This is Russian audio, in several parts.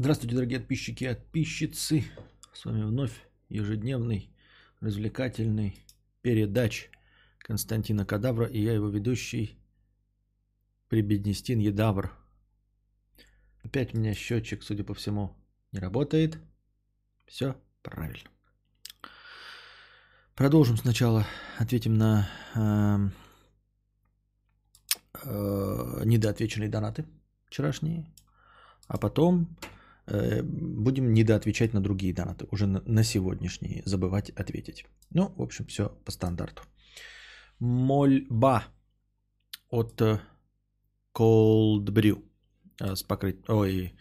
Здравствуйте, дорогие подписчики и подписчицы. С вами вновь ежедневный, развлекательный передач Константина Кадавра и я его ведущий Прибеднестин Едавр. Опять у меня счетчик, судя по всему, не работает. Все правильно. Продолжим сначала. Ответим на э, э, недоотвеченные донаты вчерашние. А потом будем недоотвечать на другие донаты. Уже на, сегодняшние забывать ответить. Ну, в общем, все по стандарту. Мольба от э, Cold Brew э, с покрыть... Ой,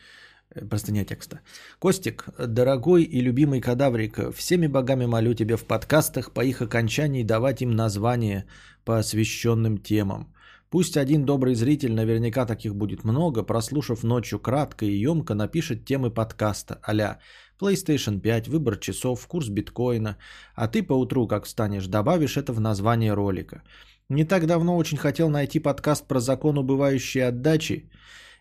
э, простыня текста. Костик, дорогой и любимый кадаврик, всеми богами молю тебя в подкастах по их окончании давать им название по освященным темам. Пусть один добрый зритель, наверняка таких будет много, прослушав ночью кратко и емко, напишет темы подкаста а PlayStation 5, выбор часов, курс биткоина, а ты поутру, как встанешь, добавишь это в название ролика. Не так давно очень хотел найти подкаст про закон убывающей отдачи,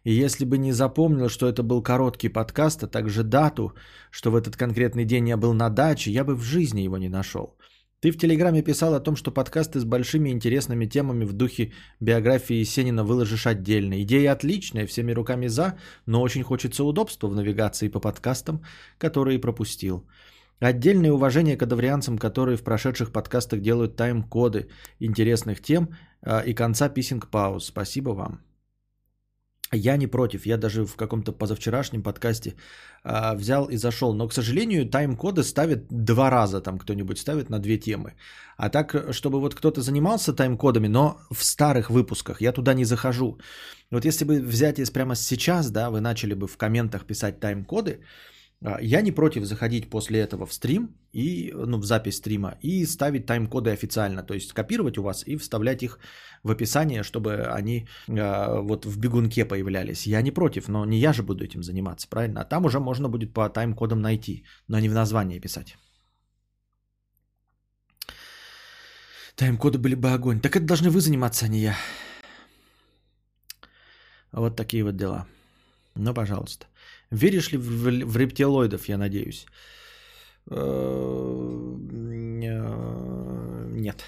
и если бы не запомнил, что это был короткий подкаст, а также дату, что в этот конкретный день я был на даче, я бы в жизни его не нашел. Ты в Телеграме писал о том, что подкасты с большими интересными темами в духе биографии Есенина выложишь отдельно. Идея отличная, всеми руками за, но очень хочется удобства в навигации по подкастам, которые пропустил. Отдельное уважение к адаврианцам, которые в прошедших подкастах делают тайм-коды интересных тем а, и конца писинг-пауз. Спасибо вам. Я не против, я даже в каком-то позавчерашнем подкасте э, взял и зашел. Но, к сожалению, тайм-коды ставят два раза, там кто-нибудь ставит на две темы. А так, чтобы вот кто-то занимался тайм-кодами, но в старых выпусках, я туда не захожу. Вот если бы взять из прямо сейчас, да, вы начали бы в комментах писать тайм-коды, а, я не против заходить после этого в стрим, и, ну, в запись стрима, и ставить тайм-коды официально, то есть копировать у вас и вставлять их в описание, чтобы они э, вот в бегунке появлялись. Я не против, но не я же буду этим заниматься, правильно? А там уже можно будет по тайм-кодам найти, но не в названии писать. Тайм-коды были бы огонь. Так это должны вы заниматься, а не я. Вот такие вот дела. Ну, пожалуйста. Веришь ли в, в рептилоидов, я надеюсь? Э, нет.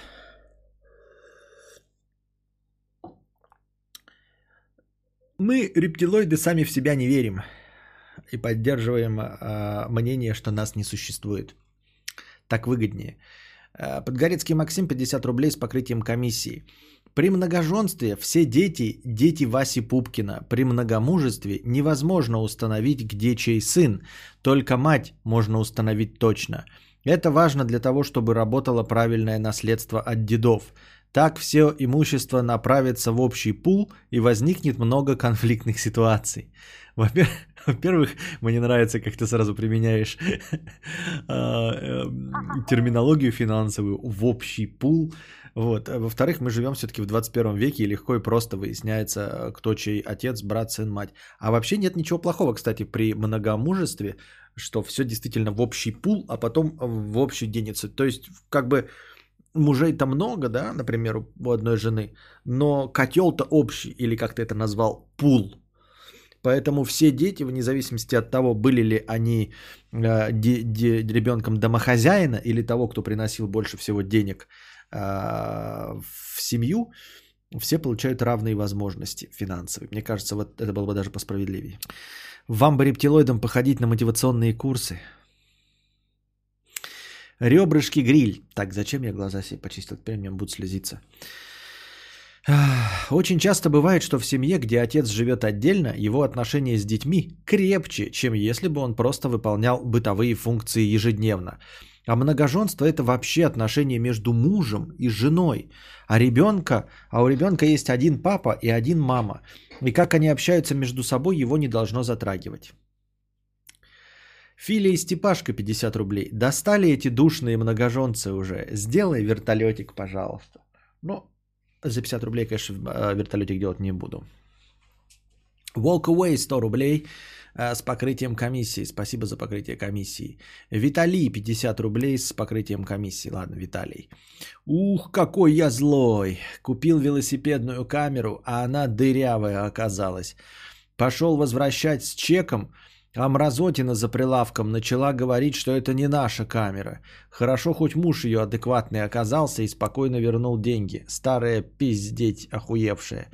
Мы, рептилоиды, сами в себя не верим и поддерживаем э, мнение, что нас не существует. Так выгоднее. Э, Подгорецкий Максим 50 рублей с покрытием комиссии. При многоженстве все дети – дети Васи Пупкина. При многомужестве невозможно установить, где чей сын. Только мать можно установить точно. Это важно для того, чтобы работало правильное наследство от дедов. Так все имущество направится в общий пул и возникнет много конфликтных ситуаций. Во-первых, мне нравится, как ты сразу применяешь а, эм, терминологию финансовую в общий пул. Вот. А во-вторых, мы живем все-таки в 21 веке и легко и просто выясняется, кто чей отец, брат, сын, мать. А вообще нет ничего плохого, кстати, при многомужестве, что все действительно в общий пул, а потом в общий денется. То есть, как бы мужей-то много, да, например, у одной жены, но котел-то общий, или как ты это назвал, пул. Поэтому все дети, вне зависимости от того, были ли они э, де- де- ребенком домохозяина или того, кто приносил больше всего денег э, в семью, все получают равные возможности финансовые. Мне кажется, вот это было бы даже посправедливее. Вам бы рептилоидам походить на мотивационные курсы – Ребрышки гриль. Так, зачем я глаза себе почистил? Теперь мне будут слезиться. Очень часто бывает, что в семье, где отец живет отдельно, его отношения с детьми крепче, чем если бы он просто выполнял бытовые функции ежедневно. А многоженство это вообще отношения между мужем и женой. А ребенка, а у ребенка есть один папа и один мама. И как они общаются между собой, его не должно затрагивать. Филя и Степашка 50 рублей. Достали эти душные многоженцы уже. Сделай вертолетик, пожалуйста. Ну, за 50 рублей, конечно, э, вертолетик делать не буду. Walk Away 100 рублей э, с покрытием комиссии. Спасибо за покрытие комиссии. Виталий 50 рублей с покрытием комиссии. Ладно, Виталий. Ух, какой я злой. Купил велосипедную камеру, а она дырявая оказалась. Пошел возвращать с чеком – А мразотина за прилавком начала говорить, что это не наша камера. Хорошо, хоть муж ее адекватный оказался и спокойно вернул деньги. Старая пиздеть охуевшая.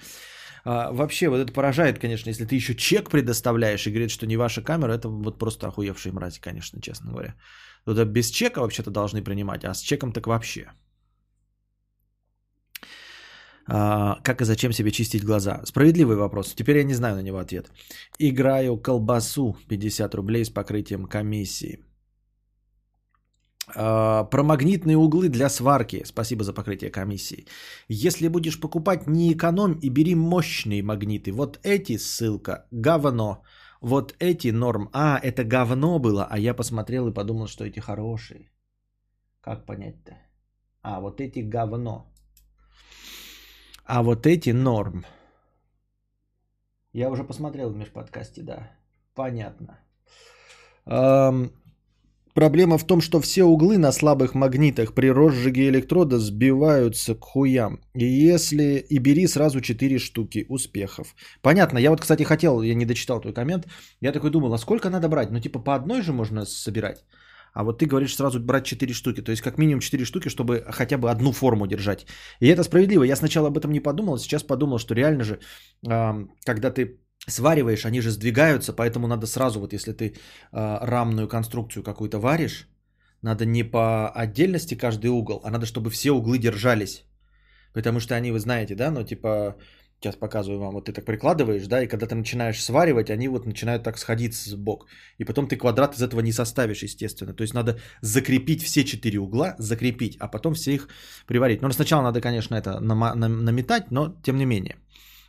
А, вообще, вот это поражает, конечно, если ты еще чек предоставляешь и говорит, что не ваша камера, это вот просто охуевшие мрази, конечно, честно говоря. Это без чека вообще-то должны принимать, а с чеком так вообще. А, как и зачем себе чистить глаза? Справедливый вопрос. Теперь я не знаю на него ответ. Играю колбасу 50 рублей с покрытием комиссии. А, про магнитные углы для сварки. Спасибо за покрытие комиссии. Если будешь покупать, не экономь и бери мощные магниты. Вот эти ссылка. Говно. Вот эти норм. А, это говно было, а я посмотрел и подумал, что эти хорошие. Как понять-то? А, вот эти говно. А вот эти норм. Я уже посмотрел в межподкасте, да. Понятно. Эм, проблема в том, что все углы на слабых магнитах при розжиге электрода сбиваются к хуям. И если и бери сразу 4 штуки успехов. Понятно. Я вот, кстати, хотел, я не дочитал твой коммент. Я такой думал, а сколько надо брать? Ну, типа по одной же можно собирать. А вот ты говоришь сразу брать 4 штуки. То есть как минимум 4 штуки, чтобы хотя бы одну форму держать. И это справедливо. Я сначала об этом не подумал, а сейчас подумал, что реально же, когда ты свариваешь, они же сдвигаются, поэтому надо сразу, вот если ты а, рамную конструкцию какую-то варишь, надо не по отдельности каждый угол, а надо, чтобы все углы держались. Потому что они, вы знаете, да, ну типа Сейчас показываю вам. Вот ты так прикладываешь, да, и когда ты начинаешь сваривать, они вот начинают так сходиться с бок. И потом ты квадрат из этого не составишь, естественно. То есть надо закрепить все четыре угла, закрепить, а потом все их приварить. Но сначала надо, конечно, это наметать, но тем не менее.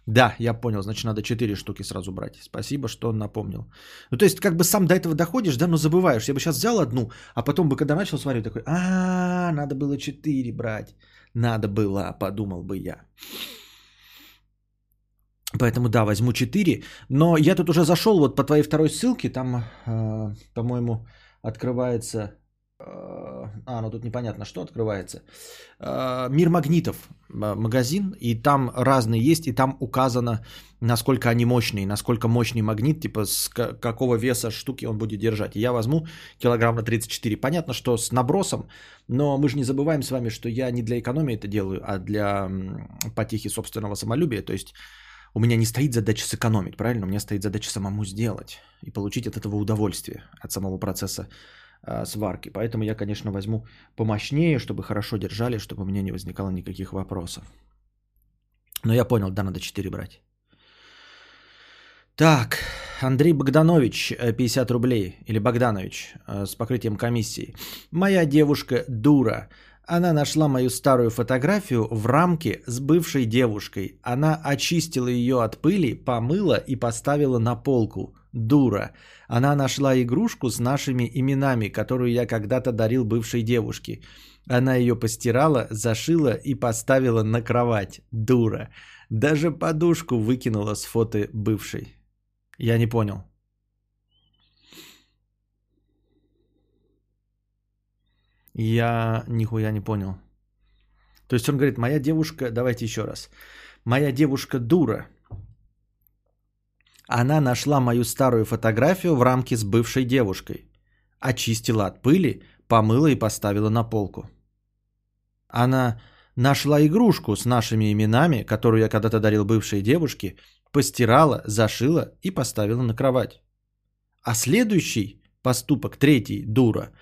Да, я понял, значит, надо 4 штуки сразу брать. Спасибо, что напомнил. Ну, то есть, как бы сам до этого доходишь, да, но забываешь. Я бы сейчас взял одну, а потом бы, когда начал сваривать, такой, а, надо было 4 брать. Надо было, подумал бы я. Поэтому да, возьму 4. Но я тут уже зашел вот по твоей второй ссылке. Там, э, по-моему, открывается... Э, а, ну тут непонятно, что открывается. Э, Мир магнитов э, магазин. И там разные есть. И там указано, насколько они мощные. Насколько мощный магнит, типа с какого веса штуки он будет держать. И я возьму килограмм на 34. Понятно, что с набросом. Но мы же не забываем с вами, что я не для экономии это делаю, а для потехи собственного самолюбия. То есть у меня не стоит задача сэкономить, правильно? У меня стоит задача самому сделать и получить от этого удовольствие, от самого процесса э, сварки. Поэтому я, конечно, возьму помощнее, чтобы хорошо держали, чтобы у меня не возникало никаких вопросов. Но я понял, да, надо 4 брать. Так, Андрей Богданович, 50 рублей, или Богданович, э, с покрытием комиссии. Моя девушка дура. Она нашла мою старую фотографию в рамке с бывшей девушкой. Она очистила ее от пыли, помыла и поставила на полку. Дура. Она нашла игрушку с нашими именами, которую я когда-то дарил бывшей девушке. Она ее постирала, зашила и поставила на кровать. Дура. Даже подушку выкинула с фото бывшей. Я не понял. Я нихуя не понял. То есть он говорит, моя девушка, давайте еще раз. Моя девушка дура. Она нашла мою старую фотографию в рамке с бывшей девушкой. Очистила от пыли, помыла и поставила на полку. Она нашла игрушку с нашими именами, которую я когда-то дарил бывшей девушке, постирала, зашила и поставила на кровать. А следующий поступок, третий, дура –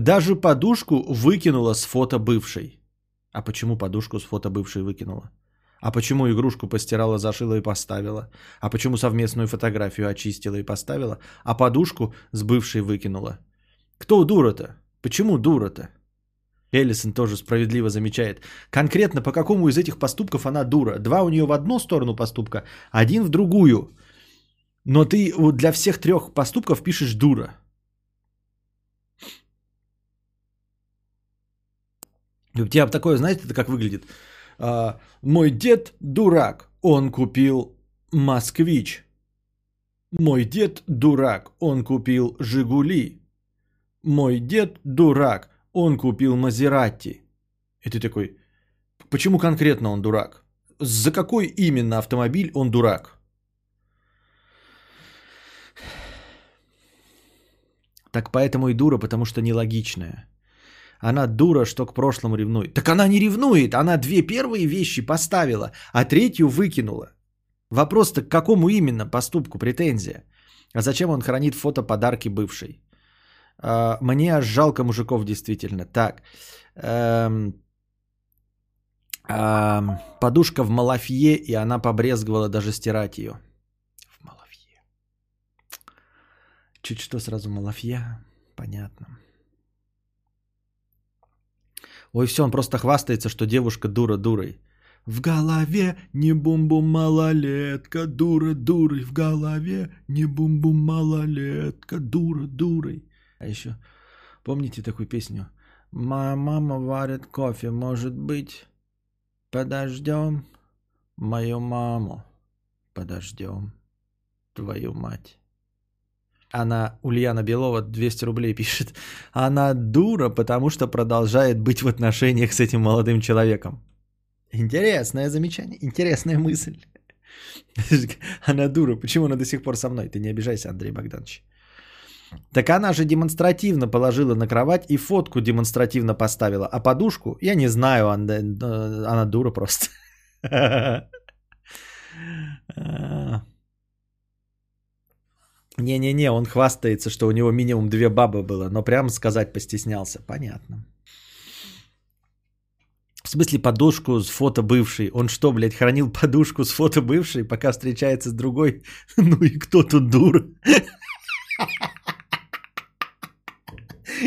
даже подушку выкинула с фото бывшей. А почему подушку с фото бывшей выкинула? А почему игрушку постирала, зашила и поставила? А почему совместную фотографию очистила и поставила? А подушку с бывшей выкинула? Кто дура-то? Почему дура-то? Эллисон тоже справедливо замечает. Конкретно по какому из этих поступков она дура? Два у нее в одну сторону поступка, один в другую. Но ты для всех трех поступков пишешь дура. У тебя такое, знаете, это как выглядит? А, мой дед дурак, он купил москвич. Мой дед дурак, он купил Жигули. Мой дед дурак, он купил Мазерати. И ты такой, почему конкретно он дурак? За какой именно автомобиль он дурак? Так поэтому и дура, потому что нелогичная. Она дура, что к прошлому ревнует. Так она не ревнует, она две первые вещи поставила, а третью выкинула. Вопрос-то к какому именно поступку претензия? А зачем он хранит фото подарки бывшей? А, мне аж жалко мужиков действительно. Так. Эм, эм, подушка в малафье, и она побрезговала даже стирать ее. В малафье. Чуть что сразу малафья. Понятно. Ой, все, он просто хвастается, что девушка дура дурой. В голове не бум-бум малолетка, дура дурой. В голове не бум-бум малолетка, дура дурой. А еще, помните такую песню? Моя мама варит кофе, может быть, подождем мою маму, подождем твою мать. Она, Ульяна Белова, 200 рублей пишет. Она дура, потому что продолжает быть в отношениях с этим молодым человеком. Интересное замечание, интересная мысль. Она дура, почему она до сих пор со мной? Ты не обижайся, Андрей Богданович. Так она же демонстративно положила на кровать и фотку демонстративно поставила. А подушку, я не знаю, она, она дура просто. Не-не-не, он хвастается, что у него минимум две бабы было, но прямо сказать постеснялся. Понятно. В смысле подушку с фото бывшей? Он что, блядь, хранил подушку с фото бывшей, пока встречается с другой? Ну и кто тут дура?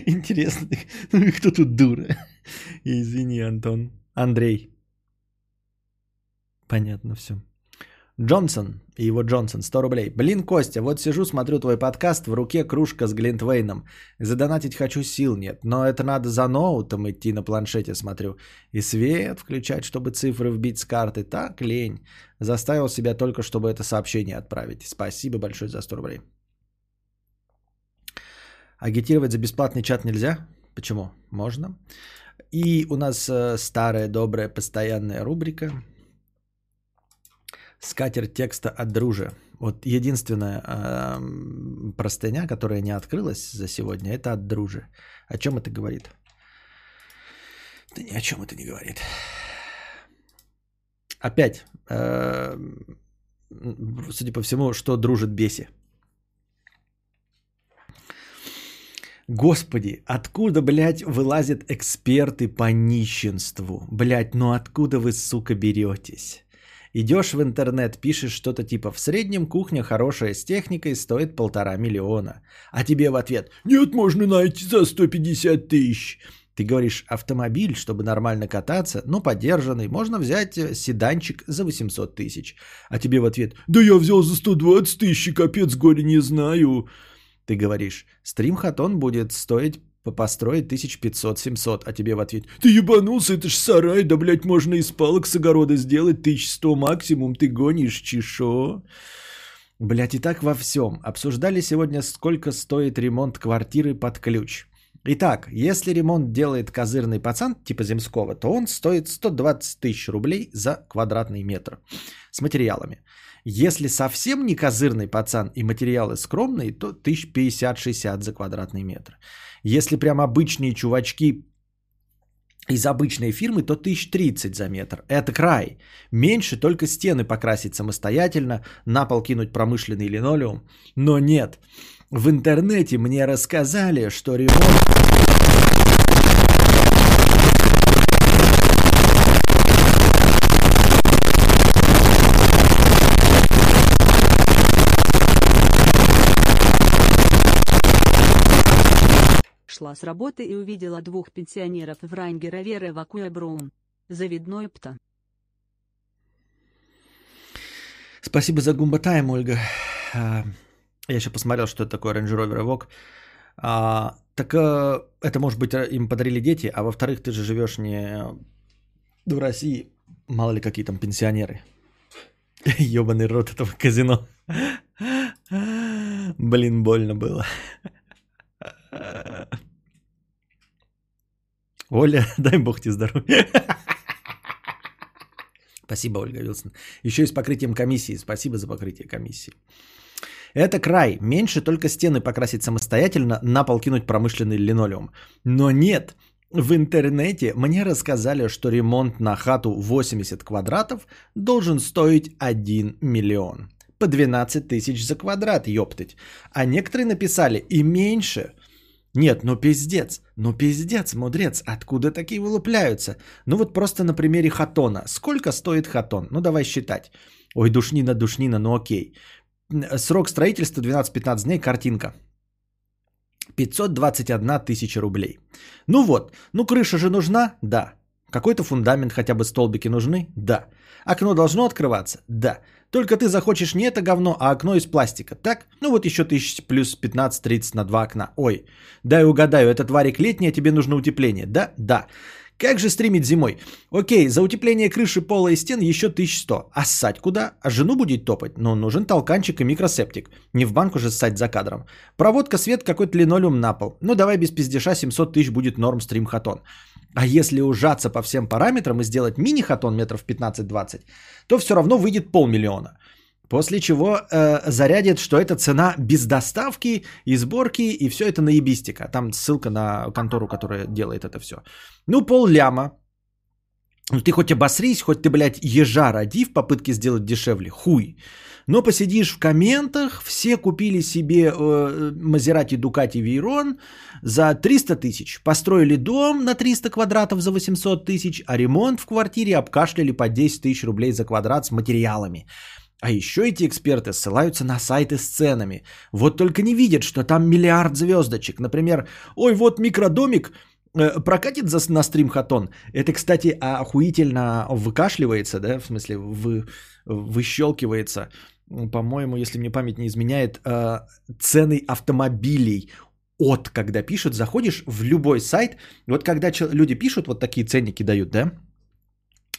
Интересно, ну и кто тут дура? Извини, Антон. Андрей. Понятно все. Джонсон и его Джонсон, 100 рублей. Блин, Костя, вот сижу, смотрю твой подкаст, в руке кружка с Глинтвейном. Задонатить хочу, сил нет, но это надо за ноутом идти на планшете, смотрю. И свет включать, чтобы цифры вбить с карты. Так, лень. Заставил себя только, чтобы это сообщение отправить. Спасибо большое за 100 рублей. Агитировать за бесплатный чат нельзя? Почему? Можно. И у нас э, старая, добрая, постоянная рубрика – Скатерть текста от дружи. Вот единственная э, простыня, которая не открылась за сегодня, это от дружи. О чем это говорит? Да ни о чем это не говорит. Опять, э, судя по всему, что дружит беси. Господи, откуда, блядь, вылазят эксперты по нищенству? Блядь, ну откуда вы, сука, беретесь? Идешь в интернет, пишешь что-то типа «В среднем кухня хорошая с техникой стоит полтора миллиона». А тебе в ответ «Нет, можно найти за 150 тысяч». Ты говоришь «Автомобиль, чтобы нормально кататься, но подержанный, можно взять э, седанчик за 800 тысяч». А тебе в ответ «Да я взял за 120 тысяч, капец, горе не знаю». Ты говоришь «Стримхатон будет стоить построить 1500-700, а тебе в ответ «Ты ебанулся, это ж сарай, да, блядь, можно из палок с огорода сделать 1100 максимум, ты гонишь, чешо?» Блядь, и так во всем. Обсуждали сегодня, сколько стоит ремонт квартиры под ключ. Итак, если ремонт делает козырный пацан типа Земского, то он стоит 120 тысяч рублей за квадратный метр с материалами. Если совсем не козырный пацан и материалы скромные, то 1050-60 за квадратный метр. Если прям обычные чувачки из обычной фирмы, то 1030 за метр. Это край. Меньше только стены покрасить самостоятельно, на пол кинуть промышленный линолеум. Но нет. В интернете мне рассказали, что ремонт шла с работы и увидела двух пенсионеров в Райнгера Веры Вакуя Браун. Завидной пта. Спасибо за гумбатайм, Ольга. А, я еще посмотрел, что это такое Range Rover Evoque. А, так а, это, может быть, им подарили дети, а во-вторых, ты же живешь не в России, мало ли какие там пенсионеры. Ебаный рот этого казино. Блин, больно было. Оля, дай бог тебе здоровья. Спасибо, Ольга Вилсон. Еще и с покрытием комиссии. Спасибо за покрытие комиссии. Это край. Меньше только стены покрасить самостоятельно, на пол кинуть промышленный линолеум. Но нет, в интернете мне рассказали, что ремонт на хату 80 квадратов должен стоить 1 миллион. По 12 тысяч за квадрат, ёптать. А некоторые написали и меньше. Нет, ну пиздец, ну пиздец, мудрец, откуда такие вылупляются? Ну вот просто на примере хатона. Сколько стоит хатон? Ну давай считать. Ой, душнина, душнина, ну окей. Срок строительства 12-15 дней, картинка. 521 тысяча рублей. Ну вот, ну крыша же нужна? Да. Какой-то фундамент, хотя бы столбики нужны? Да. Окно должно открываться? Да. Только ты захочешь не это говно, а окно из пластика, так? Ну вот еще тысяч плюс 15-30 на два окна. Ой, дай угадаю, этот варик летний, а тебе нужно утепление, да? Да. Как же стримить зимой? Окей, за утепление крыши, пола и стен еще 1100. А ссать куда? А жену будет топать? Ну, нужен толканчик и микросептик. Не в банку же ссать за кадром. Проводка, свет, какой-то линолеум на пол. Ну, давай без пиздеша 700 тысяч будет норм стрим хатон. А если ужаться по всем параметрам и сделать мини-хатон метров 15-20, то все равно выйдет полмиллиона. После чего э, зарядит, что это цена без доставки и сборки, и все это наебистика. Там ссылка на контору, которая делает это все. Ну, пол ляма. Ну, ты хоть обосрись, хоть ты, блядь, ежа роди в попытке сделать дешевле. Хуй. Но посидишь в комментах, все купили себе э, Мазерати Дукати Вейрон за 300 тысяч. Построили дом на 300 квадратов за 800 тысяч, а ремонт в квартире обкашляли по 10 тысяч рублей за квадрат с материалами. А еще эти эксперты ссылаются на сайты с ценами. Вот только не видят, что там миллиард звездочек. Например, ой, вот микродомик э, прокатит за, на стрим хатон. Это, кстати, охуительно выкашливается, да, в смысле вы, выщелкивается. По-моему, если мне память не изменяет, э, цены автомобилей от, когда пишут, заходишь в любой сайт, вот когда люди пишут, вот такие ценники дают, да,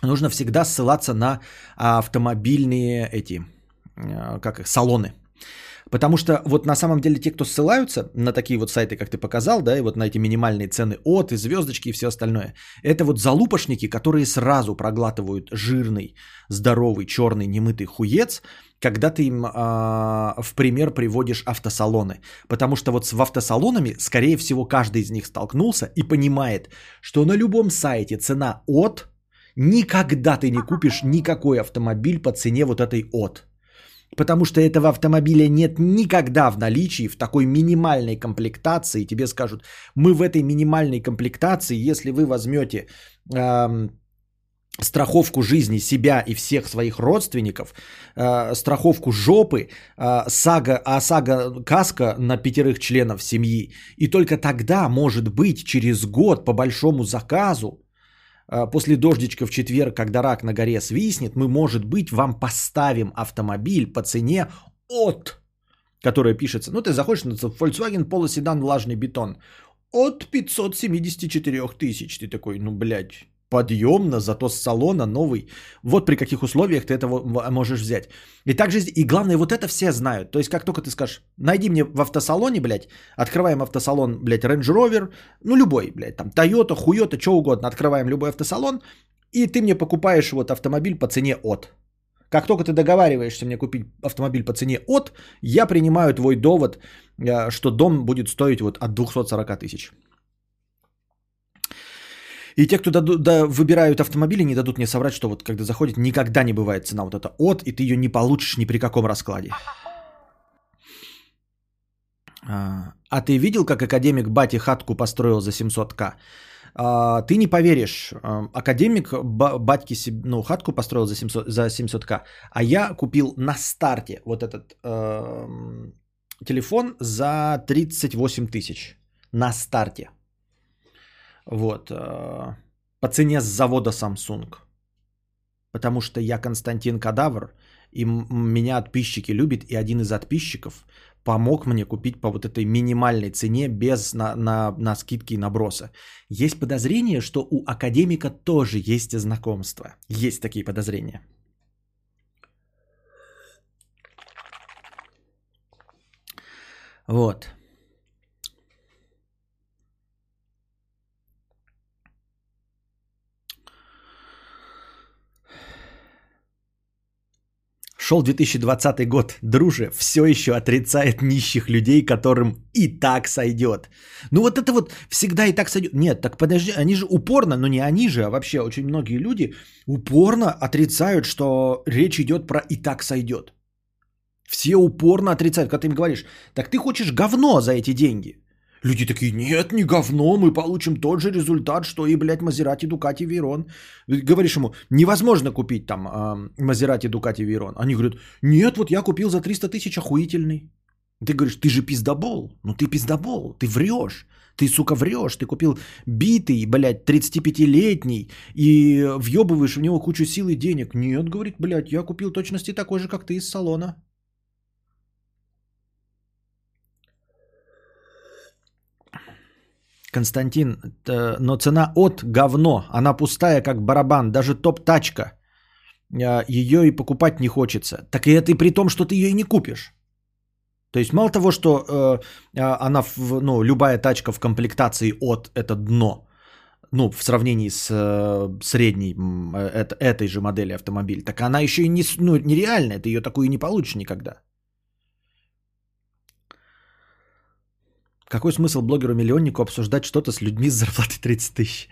нужно всегда ссылаться на автомобильные эти, э, как их, салоны. Потому что вот на самом деле те, кто ссылаются на такие вот сайты, как ты показал, да, и вот на эти минимальные цены от и звездочки и все остальное, это вот залупошники, которые сразу проглатывают жирный, здоровый, черный, немытый хуец, когда ты им э, в пример приводишь автосалоны. Потому что вот с автосалонами, скорее всего, каждый из них столкнулся и понимает, что на любом сайте цена от Никогда ты не купишь никакой автомобиль по цене вот этой от. Потому что этого автомобиля нет никогда в наличии в такой минимальной комплектации. Тебе скажут, мы в этой минимальной комплектации, если вы возьмете эм, страховку жизни себя и всех своих родственников, э, страховку жопы, э, сага, а сага каска на пятерых членов семьи. И только тогда, может быть, через год по большому заказу, а, после дождичка в четверг, когда рак на горе свистнет, мы, может быть, вам поставим автомобиль по цене от, которая пишется, ну ты заходишь на Volkswagen Sedan влажный бетон, от 574 тысяч. Ты такой, ну, блядь, подъемно, зато с салона новый. Вот при каких условиях ты это можешь взять. И также, и главное, вот это все знают. То есть, как только ты скажешь, найди мне в автосалоне, блядь, открываем автосалон, блядь, Range Rover, ну, любой, блядь, там, Toyota, Хуйота, что угодно, открываем любой автосалон, и ты мне покупаешь вот автомобиль по цене от. Как только ты договариваешься мне купить автомобиль по цене от, я принимаю твой довод, э, что дом будет стоить вот от 240 тысяч. И те, кто дадут, да, выбирают автомобили, не дадут мне соврать, что вот когда заходит, никогда не бывает цена вот эта от, и ты ее не получишь ни при каком раскладе. А, а ты видел, как академик Бати хатку построил за 700к? А, ты не поверишь, а, академик батьки ну, хатку построил за 700, за 700к, а я купил на старте вот этот э, телефон за 38 тысяч. На старте. Вот. Э, по цене с завода Samsung. Потому что я Константин Кадавр, и меня подписчики любят, и один из подписчиков помог мне купить по вот этой минимальной цене без на, на, на скидки и наброса. Есть подозрение, что у академика тоже есть знакомства. Есть такие подозрения. Вот. Шел 2020 год. Друже, все еще отрицает нищих людей, которым и так сойдет. Ну вот это вот всегда и так сойдет. Нет, так подожди, они же упорно, ну не они же, а вообще очень многие люди упорно отрицают, что речь идет про и так сойдет. Все упорно отрицают, когда ты им говоришь, так ты хочешь говно за эти деньги. Люди такие, нет, не говно, мы получим тот же результат, что и, блядь, Мазерати, Дукати, Вейрон. Говоришь ему, невозможно купить там Мазерати, Дукати, Вейрон. Они говорят, нет, вот я купил за 300 тысяч охуительный. Ты говоришь, ты же пиздобол. Ну ты пиздобол, ты врешь. Ты, сука, врешь. Ты купил битый, блядь, 35-летний и въебываешь в него кучу сил и денег. Нет, говорит, блядь, я купил точности такой же, как ты из салона. Константин, но цена от говно, она пустая, как барабан, даже топ-тачка. А, ее и покупать не хочется. Так и это и при том, что ты ее и не купишь. То есть мало того, что э, а, она, в, ну, любая тачка в комплектации от это дно, ну, в сравнении с э, средней э, это, этой же модели автомобиля, так она еще и не, ну, нереальная, ты ее такую и не получишь никогда. Какой смысл блогеру-миллионнику обсуждать что-то с людьми с зарплатой 30 тысяч?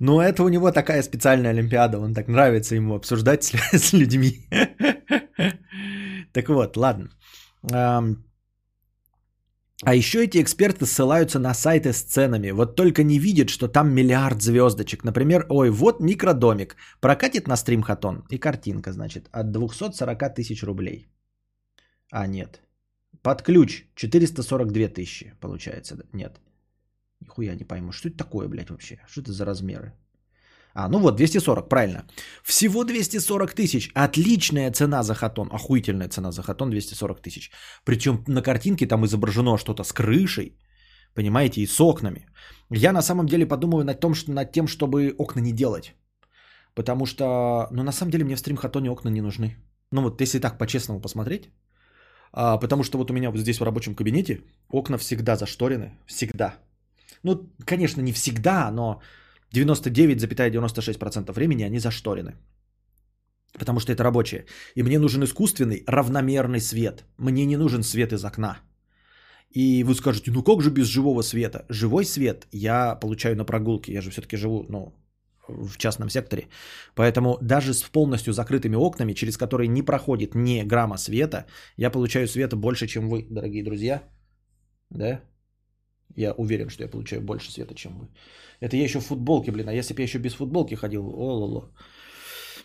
Ну, это у него такая специальная олимпиада. Он так нравится ему обсуждать с, с людьми. Так вот, ладно. А еще эти эксперты ссылаются на сайты с ценами. Вот только не видят, что там миллиард звездочек. Например, ой, вот микродомик. Прокатит на стрим хатон. И картинка, значит, от 240 тысяч рублей. А, нет. Под ключ 442 тысячи, получается. Нет. Нихуя не пойму. Что это такое, блядь, вообще? Что это за размеры? А, ну вот, 240, правильно. Всего 240 тысяч. Отличная цена за хатон. Охуительная цена за хатон 240 тысяч. Причем на картинке там изображено что-то с крышей. Понимаете, и с окнами. Я на самом деле подумаю над, том, что, над тем, чтобы окна не делать. Потому что, ну на самом деле мне в стрим-хатоне окна не нужны. Ну вот если так по-честному посмотреть, а, потому что вот у меня вот здесь в рабочем кабинете окна всегда зашторены. Всегда. Ну, конечно, не всегда, но 99,96% времени они зашторены. Потому что это рабочее. И мне нужен искусственный равномерный свет. Мне не нужен свет из окна. И вы скажете, ну как же без живого света? Живой свет я получаю на прогулке. Я же все-таки живу ну, в частном секторе. Поэтому даже с полностью закрытыми окнами, через которые не проходит ни грамма света, я получаю света больше, чем вы, дорогие друзья. Да? Я уверен, что я получаю больше света, чем вы. Это я еще в футболке, блин. А если бы я еще без футболки ходил, о-ло-ло.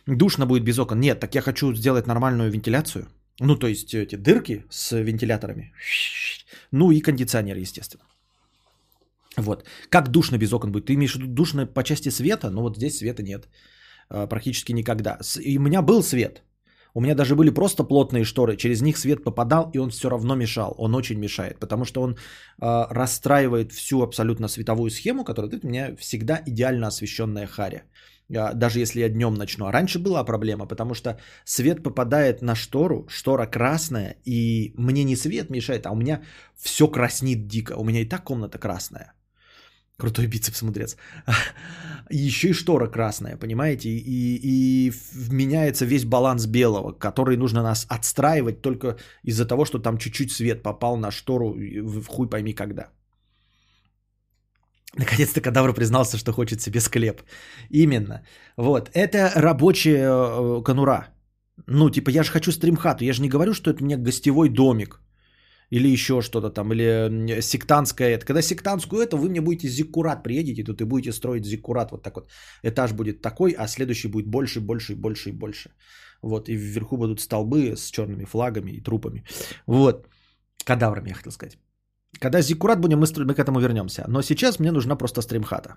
Душно будет без окон. Нет, так я хочу сделать нормальную вентиляцию. Ну, то есть эти дырки с вентиляторами. Ну и кондиционер, естественно. Вот. Как душно без окон будет? Ты имеешь в виду душно по части света? Ну вот здесь света нет. А, практически никогда. И у меня был свет. У меня даже были просто плотные шторы. Через них свет попадал, и он все равно мешал. Он очень мешает, потому что он э, расстраивает всю абсолютно световую схему, которая дает мне всегда идеально освещенная харя. Э, даже если я днем начну. А раньше была проблема, потому что свет попадает на штору, штора красная, и мне не свет мешает, а у меня все краснит дико. У меня и так комната красная. Крутой бицепс мудрец. Еще и штора красная, понимаете? И, и меняется весь баланс белого, который нужно нас отстраивать только из-за того, что там чуть-чуть свет попал на штору в хуй пойми когда. Наконец-то кадавр признался, что хочет себе склеп. Именно. Вот. Это рабочая э, конура. Ну, типа, я же хочу стримхату. Я же не говорю, что это у меня гостевой домик или еще что-то там, или сектантское это. Когда сектантскую это, вы мне будете зиккурат, приедете тут и будете строить зиккурат вот так вот. Этаж будет такой, а следующий будет больше, больше, больше и больше. Вот, и вверху будут столбы с черными флагами и трупами. Вот, кадаврами, я хотел сказать. Когда зиккурат будем, мы, мы к этому вернемся. Но сейчас мне нужна просто стримхата.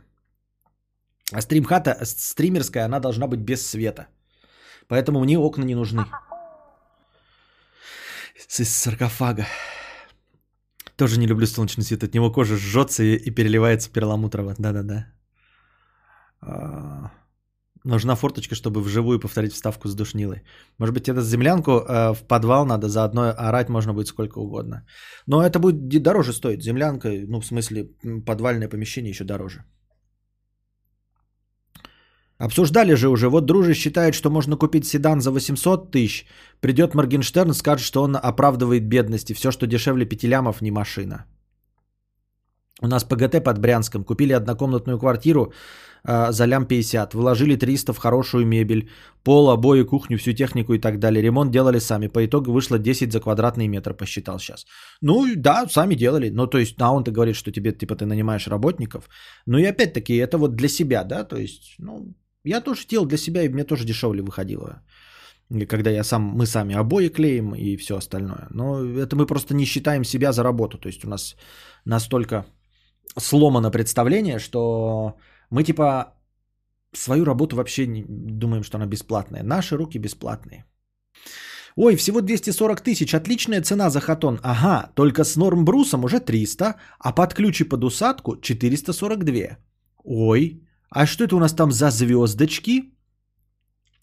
А стримхата, стримерская, она должна быть без света. Поэтому мне окна не нужны. С саркофага. Тоже не люблю солнечный свет. От него кожа жжется и, переливается перламутрово. Да-да-да. А, нужна форточка, чтобы вживую повторить вставку с душнилой. Может быть, это землянку э, в подвал надо, заодно орать можно будет сколько угодно. Но это будет дороже стоить. Землянка, ну, в смысле, подвальное помещение еще дороже. Обсуждали же уже, вот дружи считает, что можно купить седан за 800 тысяч, придет Моргенштерн, скажет, что он оправдывает бедности, все, что дешевле 5 лямов, не машина. У нас ПГТ под Брянском, купили однокомнатную квартиру э, за лям 50, вложили 300 в хорошую мебель, пол, обои, кухню, всю технику и так далее. Ремонт делали сами, по итогу вышло 10 за квадратный метр, посчитал сейчас. Ну да, сами делали, ну то есть, а он-то говорит, что тебе, типа, ты нанимаешь работников. Ну и опять-таки, это вот для себя, да, то есть, ну, я тоже делал для себя, и мне тоже дешевле выходило. Когда я сам, мы сами обои клеим и все остальное. Но это мы просто не считаем себя за работу. То есть у нас настолько сломано представление, что мы типа свою работу вообще не думаем, что она бесплатная. Наши руки бесплатные. Ой, всего 240 тысяч, отличная цена за хатон. Ага, только с норм-брусом уже 300, а под ключ и под усадку 442. Ой, а что это у нас там за звездочки?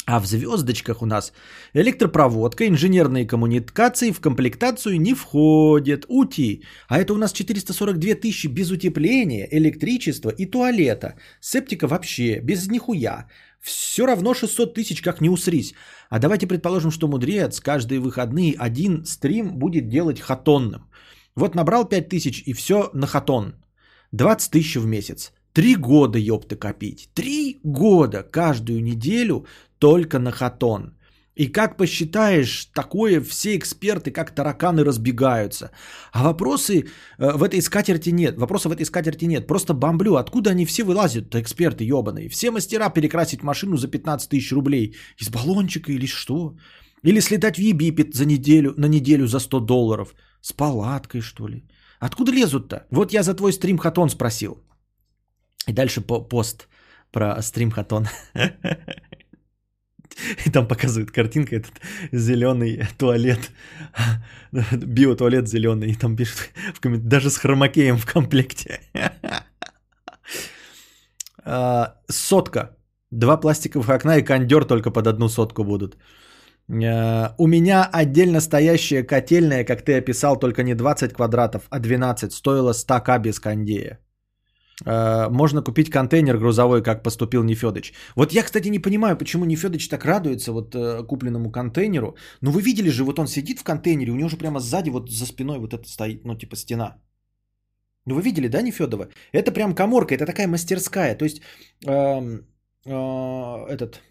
А в звездочках у нас электропроводка, инженерные коммуникации в комплектацию не входят. Ути. А это у нас 442 тысячи без утепления, электричества и туалета. Септика вообще, без нихуя. Все равно 600 тысяч, как не усрись. А давайте предположим, что мудрец каждые выходные один стрим будет делать хатонным. Вот набрал 5 тысяч и все на хатон. 20 тысяч в месяц. Три года, ёпта, копить. Три года каждую неделю только на хатон. И как посчитаешь, такое все эксперты, как тараканы, разбегаются. А вопросы э, в этой скатерти нет. Вопросов в этой скатерти нет. Просто бомблю. Откуда они все вылазят, эксперты ебаные? Все мастера перекрасить машину за 15 тысяч рублей. Из баллончика или что? Или слетать в Египет за неделю, на неделю за 100 долларов. С палаткой, что ли? Откуда лезут-то? Вот я за твой стрим хатон спросил. И дальше по пост про стрим хатон. И там показывают картинка, этот зеленый туалет, биотуалет зеленый. И там пишут в коммент... даже с хромакеем в комплекте. А, сотка. Два пластиковых окна и кондер только под одну сотку будут. А, у меня отдельно стоящая котельная, как ты описал, только не 20 квадратов, а 12. Стоила 100к без кондея. Э, можно купить контейнер грузовой, как поступил Нефедыч. Вот я, кстати, не понимаю, почему Нефедыч так радуется вот э, купленному контейнеру. Ну вы видели же, вот он сидит в контейнере, у него же прямо сзади вот за спиной вот это стоит, ну типа стена. Ну вы видели, да, Нефедова? Это прям коморка, это такая мастерская. То есть э, э, этот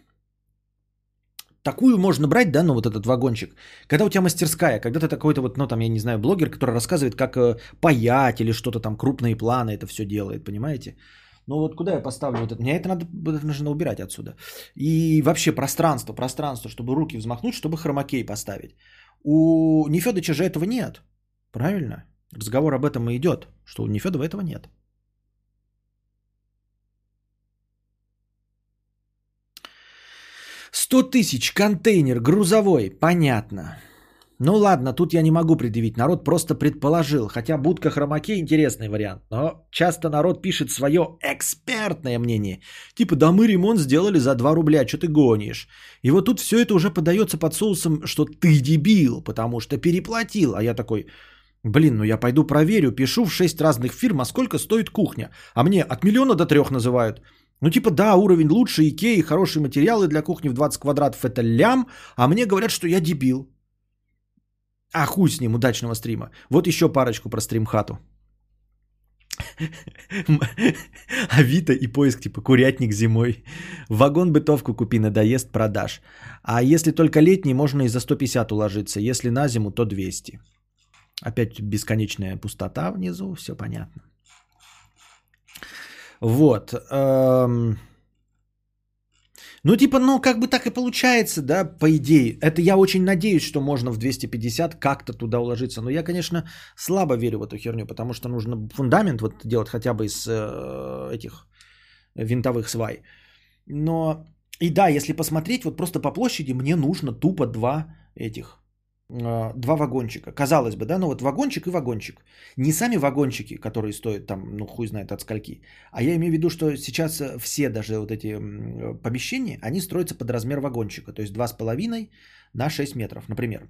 Такую можно брать, да, ну вот этот вагончик. Когда у тебя мастерская, когда ты такой-то вот, ну там, я не знаю, блогер, который рассказывает, как э, паять или что-то там, крупные планы это все делает, понимаете? Ну вот куда я поставлю вот это? Мне это надо нужно убирать отсюда. И вообще пространство, пространство, чтобы руки взмахнуть, чтобы хромакей поставить. У Нефедыча же этого нет. Правильно? Разговор об этом и идет, что у Нефедова этого нет. 100 тысяч, контейнер, грузовой, понятно. Ну ладно, тут я не могу предъявить. Народ просто предположил. Хотя будка хромаке интересный вариант. Но часто народ пишет свое экспертное мнение. Типа, да мы ремонт сделали за 2 рубля, что ты гонишь? И вот тут все это уже подается под соусом, что ты дебил, потому что переплатил. А я такой, блин, ну я пойду проверю, пишу в 6 разных фирм, а сколько стоит кухня. А мне от миллиона до трех называют. Ну, типа, да, уровень лучше, Икеи, хорошие материалы для кухни в 20 квадратов это лям, а мне говорят, что я дебил. А хуй с ним, удачного стрима. Вот еще парочку про стримхату. Авито и поиск типа курятник зимой. Вагон бытовку купи, надоест, продаж. А если только летний, можно и за 150 уложиться. Если на зиму, то 200. Опять бесконечная пустота внизу, все понятно. Вот. Эм... Ну, типа, ну, как бы так и получается, да, по идее. Это я очень надеюсь, что можно в 250 как-то туда уложиться. Но я, конечно, слабо верю в эту херню, потому что нужно фундамент вот делать хотя бы из э, этих винтовых свай. Но, и да, если посмотреть, вот просто по площади мне нужно тупо два этих два вагончика. Казалось бы, да, ну вот вагончик и вагончик. Не сами вагончики, которые стоят там, ну хуй знает от скольки. А я имею в виду, что сейчас э, все даже вот эти помещения, они строятся под размер вагончика. То есть 2,5 на 6 метров, например.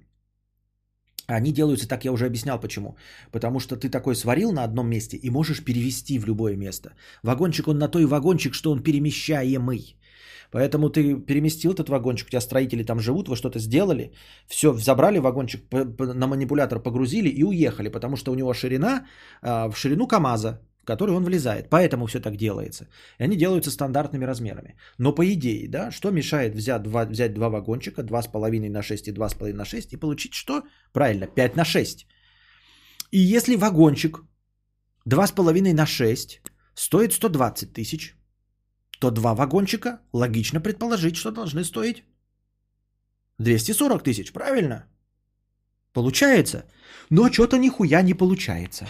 Они делаются так, я уже объяснял почему. Потому что ты такой сварил на одном месте и можешь перевести в любое место. Вагончик, он на той вагончик, что он перемещаемый. Поэтому ты переместил этот вагончик, у тебя строители там живут, вы что-то сделали, все, забрали вагончик, на манипулятор погрузили и уехали, потому что у него ширина а, в ширину КАМАЗа, в который он влезает. Поэтому все так делается. И они делаются стандартными размерами. Но по идее, да, что мешает взять два, взять два вагончика, 2,5 на 6 и 2,5 на 6 и получить что? Правильно, 5 на 6. И если вагончик 2,5 на 6 стоит 120 тысяч, то два вагончика логично предположить, что должны стоить 240 тысяч, правильно? Получается. Но что-то нихуя не получается.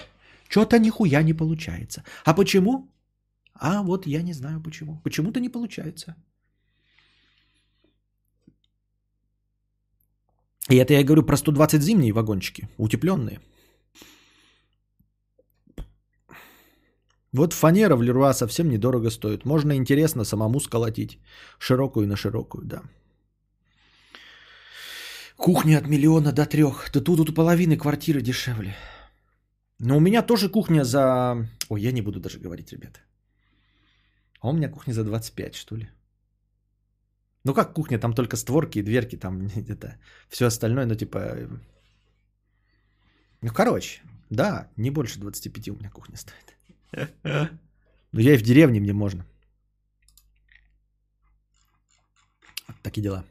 Что-то нихуя не получается. А почему? А вот я не знаю почему. Почему-то не получается. И это я говорю про 120 зимние вагончики, утепленные. Вот фанера в Леруа совсем недорого стоит. Можно интересно самому сколотить. Широкую на широкую, да. Кухня от миллиона до трех. Да тут, тут половины квартиры дешевле. Но у меня тоже кухня за... Ой, я не буду даже говорить, ребята. А у меня кухня за 25, что ли? Ну как кухня, там только створки и дверки, там это все остальное, ну типа... Ну короче, да, не больше 25 у меня кухня стоит. Ну, я и в деревне, мне можно. такие дела.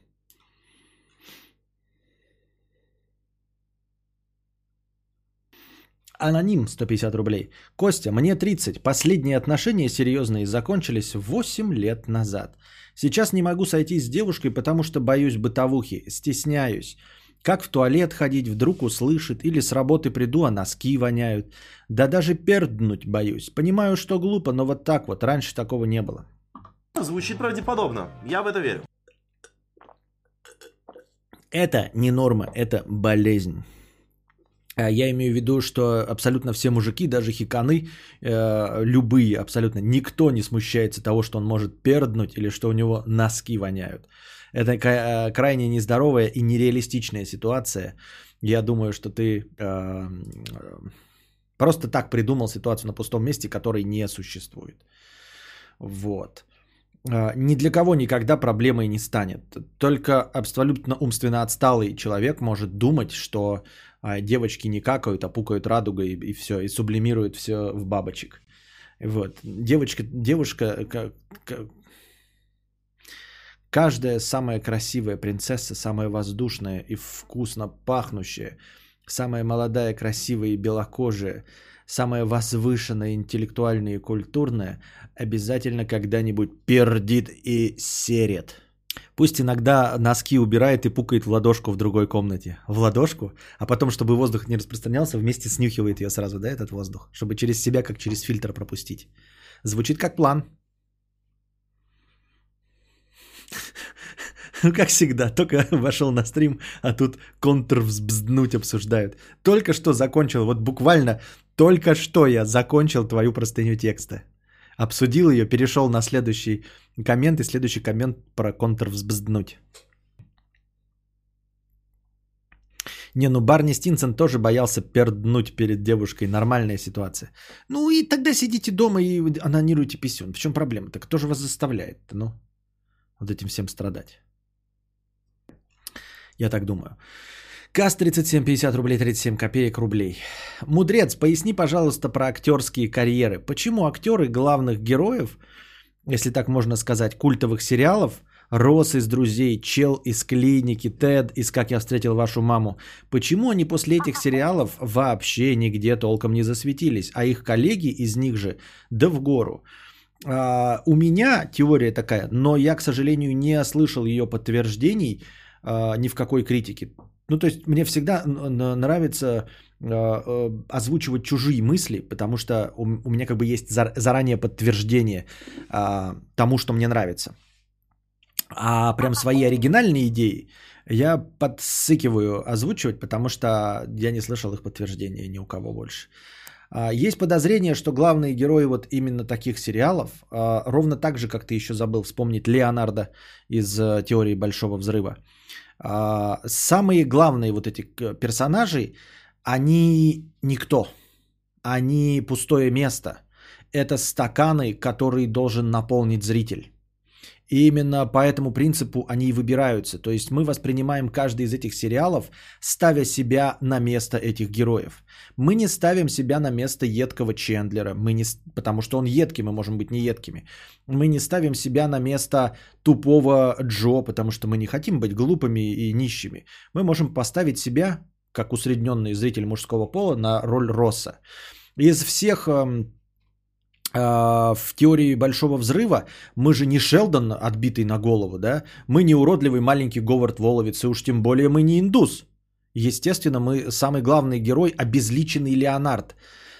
Аноним 150 рублей. Костя, мне 30. Последние отношения серьезные закончились 8 лет назад. Сейчас не могу сойти с девушкой, потому что боюсь бытовухи, стесняюсь. Как в туалет ходить, вдруг услышит, или с работы приду, а носки воняют. Да даже перднуть боюсь. Понимаю, что глупо, но вот так вот, раньше такого не было. Звучит правдеподобно, я в это верю. Это не норма, это болезнь. А я имею в виду, что абсолютно все мужики, даже хиканы, э, любые абсолютно, никто не смущается того, что он может перднуть или что у него носки воняют. Это э, крайне нездоровая и нереалистичная ситуация. Я думаю, что ты э, просто так придумал ситуацию на пустом месте, которой не существует. Вот. Э, ни для кого никогда проблемой не станет. Только абсолютно умственно отсталый человек может думать, что девочки не какают, а пукают радугой и, все, и сублимируют все в бабочек. Вот. Девочка, девушка, как, Каждая самая красивая принцесса, самая воздушная и вкусно пахнущая, самая молодая, красивая и белокожая, самая возвышенная, интеллектуальная и культурная, обязательно когда-нибудь пердит и серет. Пусть иногда носки убирает и пукает в ладошку в другой комнате. В ладошку, а потом, чтобы воздух не распространялся, вместе снюхивает ее сразу, да, этот воздух, чтобы через себя, как через фильтр пропустить. Звучит как план. Ну, как всегда, только вошел на стрим, а тут контрвзбзднуть обсуждают. Только что закончил, вот буквально только что я закончил твою простыню текста. Обсудил ее, перешел на следующий коммент, и следующий коммент про контрвзбзднуть. Не, ну Барни Стинсон тоже боялся перднуть перед девушкой. Нормальная ситуация. Ну и тогда сидите дома и анонируйте писюн. В чем проблема? Так кто же вас заставляет? Ну, вот этим всем страдать. Я так думаю. КАС 37, 50 рублей, 37 копеек рублей. Мудрец, поясни, пожалуйста, про актерские карьеры. Почему актеры главных героев, если так можно сказать, культовых сериалов, Рос из «Друзей», Чел из «Клиники», Тед из «Как я встретил вашу маму», почему они после этих сериалов вообще нигде толком не засветились, а их коллеги из них же да в гору? А, у меня теория такая, но я, к сожалению, не слышал ее подтверждений – а, ни в какой критике. Ну, то есть мне всегда нравится а, озвучивать чужие мысли, потому что у меня как бы есть заранее подтверждение тому, что мне нравится. А прям свои оригинальные идеи я подсыкиваю озвучивать, потому что я не слышал их подтверждения ни у кого больше. Есть подозрение, что главные герои вот именно таких сериалов, ровно так же, как ты еще забыл вспомнить Леонардо из э, «Теории большого взрыва», а, самые главные вот эти персонажи, они никто. Они пустое место. Это стаканы, которые должен наполнить зритель. И именно по этому принципу они и выбираются. То есть мы воспринимаем каждый из этих сериалов, ставя себя на место этих героев. Мы не ставим себя на место едкого Чендлера, мы не, потому что он едкий, мы можем быть не едкими. Мы не ставим себя на место тупого Джо, потому что мы не хотим быть глупыми и нищими. Мы можем поставить себя, как усредненный зритель мужского пола, на роль Росса. Из всех эм, в теории большого взрыва мы же не Шелдон, отбитый на голову, да? Мы не уродливый маленький Говард Воловец, и уж тем более мы не индус. Естественно, мы самый главный герой, обезличенный Леонард.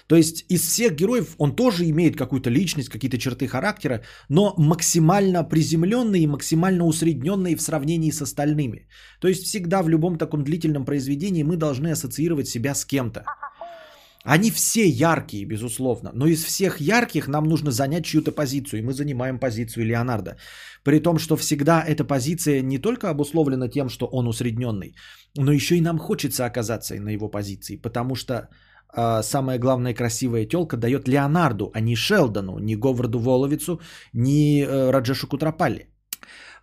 То есть из всех героев он тоже имеет какую-то личность, какие-то черты характера, но максимально приземленные и максимально усредненные в сравнении с остальными. То есть всегда в любом таком длительном произведении мы должны ассоциировать себя с кем-то. Они все яркие, безусловно, но из всех ярких нам нужно занять чью-то позицию, и мы занимаем позицию Леонардо. При том, что всегда эта позиция не только обусловлена тем, что он усредненный, но еще и нам хочется оказаться на его позиции, потому что э, самая главная красивая телка дает Леонарду, а не Шелдону, ни Говарду Воловицу, ни э, Раджешу Кутрапалли.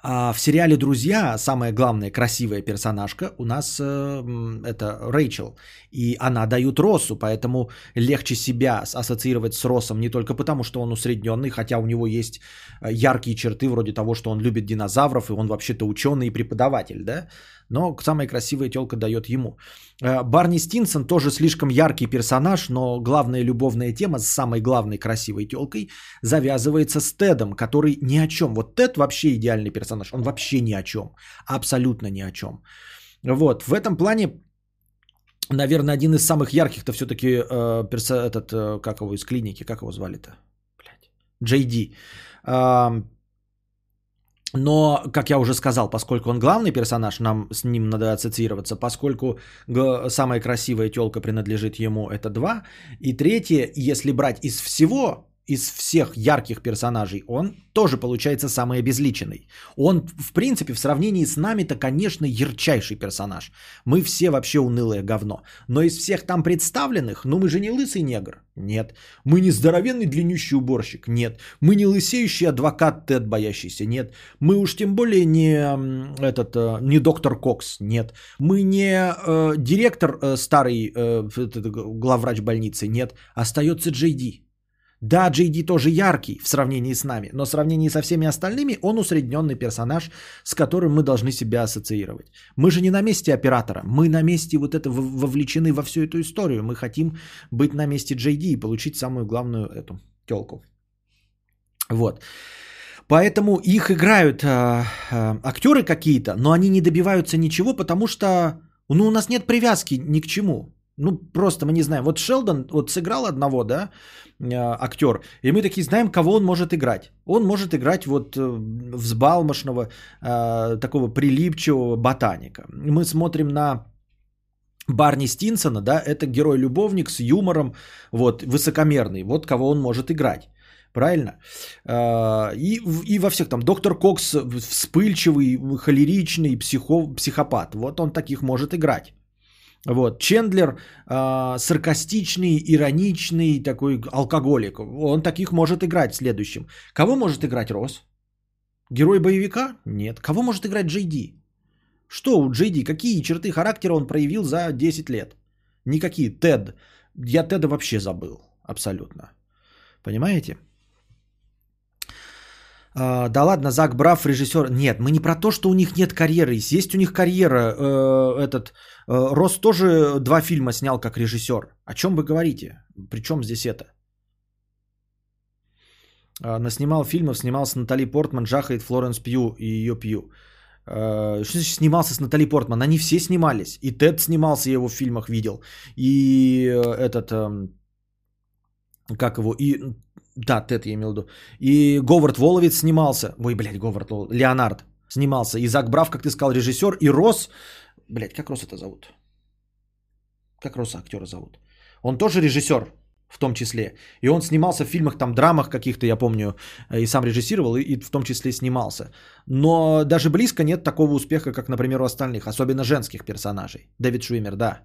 А в сериале «Друзья» самая главная красивая персонажка у нас э, это Рэйчел. И она дает Россу, поэтому легче себя ассоциировать с Россом не только потому, что он усредненный, хотя у него есть э, яркие черты вроде того, что он любит динозавров, и он вообще-то ученый и преподаватель, да? Но самая красивая телка дает ему. Э, Барни Стинсон тоже слишком яркий персонаж, но главная любовная тема с самой главной красивой телкой завязывается с Тедом, который ни о чем. Вот Тед вообще идеальный персонаж, он вообще ни о чем, абсолютно ни о чем. Вот, в этом плане наверное, один из самых ярких-то все-таки э, перса, этот, э, как его из клиники, как его звали-то? Блядь. Джей Ди. Но, как я уже сказал, поскольку он главный персонаж, нам с ним надо ассоциироваться, поскольку самая красивая телка принадлежит ему, это два. И третье, если брать из всего, из всех ярких персонажей, он тоже получается самый обезличенный. Он, в принципе, в сравнении с нами-то, конечно, ярчайший персонаж. Мы все вообще унылое говно. Но из всех там представленных, ну мы же не лысый негр. Нет. Мы не здоровенный длиннющий уборщик. Нет. Мы не лысеющий адвокат Тед боящийся. Нет. Мы уж тем более не этот, э, не доктор Кокс. Нет. Мы не э, директор э, старый, э, главврач больницы. Нет. Остается Джей Ди. Да, Джейди тоже яркий в сравнении с нами, но в сравнении со всеми остальными он усредненный персонаж, с которым мы должны себя ассоциировать. Мы же не на месте оператора, мы на месте вот это вовлечены во всю эту историю. Мы хотим быть на месте Джейди и получить самую главную эту телку. Вот. Поэтому их играют э, э, актеры какие-то, но они не добиваются ничего, потому что ну, у нас нет привязки ни к чему. Ну, просто мы не знаем. Вот Шелдон вот сыграл одного, да, э, актер, и мы такие знаем, кого он может играть. Он может играть вот э, взбалмошного, э, такого прилипчивого ботаника. Мы смотрим на Барни Стинсона, да, это герой-любовник с юмором, вот, высокомерный, вот кого он может играть. Правильно? И, и во всех там доктор Кокс вспыльчивый, холеричный, психо, психопат. Вот он таких может играть. Вот. Чендлер э, саркастичный, ироничный, такой алкоголик. Он таких может играть в следующем. Кого может играть Рос? Герой боевика? Нет. Кого может играть Джей Ди? Что у Джей Ди? Какие черты характера он проявил за 10 лет? Никакие. Тед. Я Теда вообще забыл. Абсолютно. Понимаете? Uh, да ладно, Зак Брав, режиссер. Нет, мы не про то, что у них нет карьеры. Есть у них карьера. Uh, этот Рос тоже два фильма снял как режиссер. О чем вы говорите? Причем здесь это? Uh, наснимал фильмов, снимался Натали Портман, жахает Флоренс Пью и ее Пью. Uh, что значит снимался с Натали Портман? Они все снимались. И Тед снимался, я его в фильмах видел. И этот... Uh, как его? И да, Тед я имел в виду. И Говард Воловец снимался. Ой, блядь, Говард. Леонард снимался. И Зак Брав, как ты сказал, режиссер. И Рос... Блядь, как Рос это зовут? Как Роса актера зовут? Он тоже режиссер в том числе. И он снимался в фильмах, там, драмах каких-то, я помню, э, и сам режиссировал, и, и в том числе снимался. Но даже близко нет такого успеха, как, например, у остальных, особенно женских персонажей. Дэвид Швимер, да.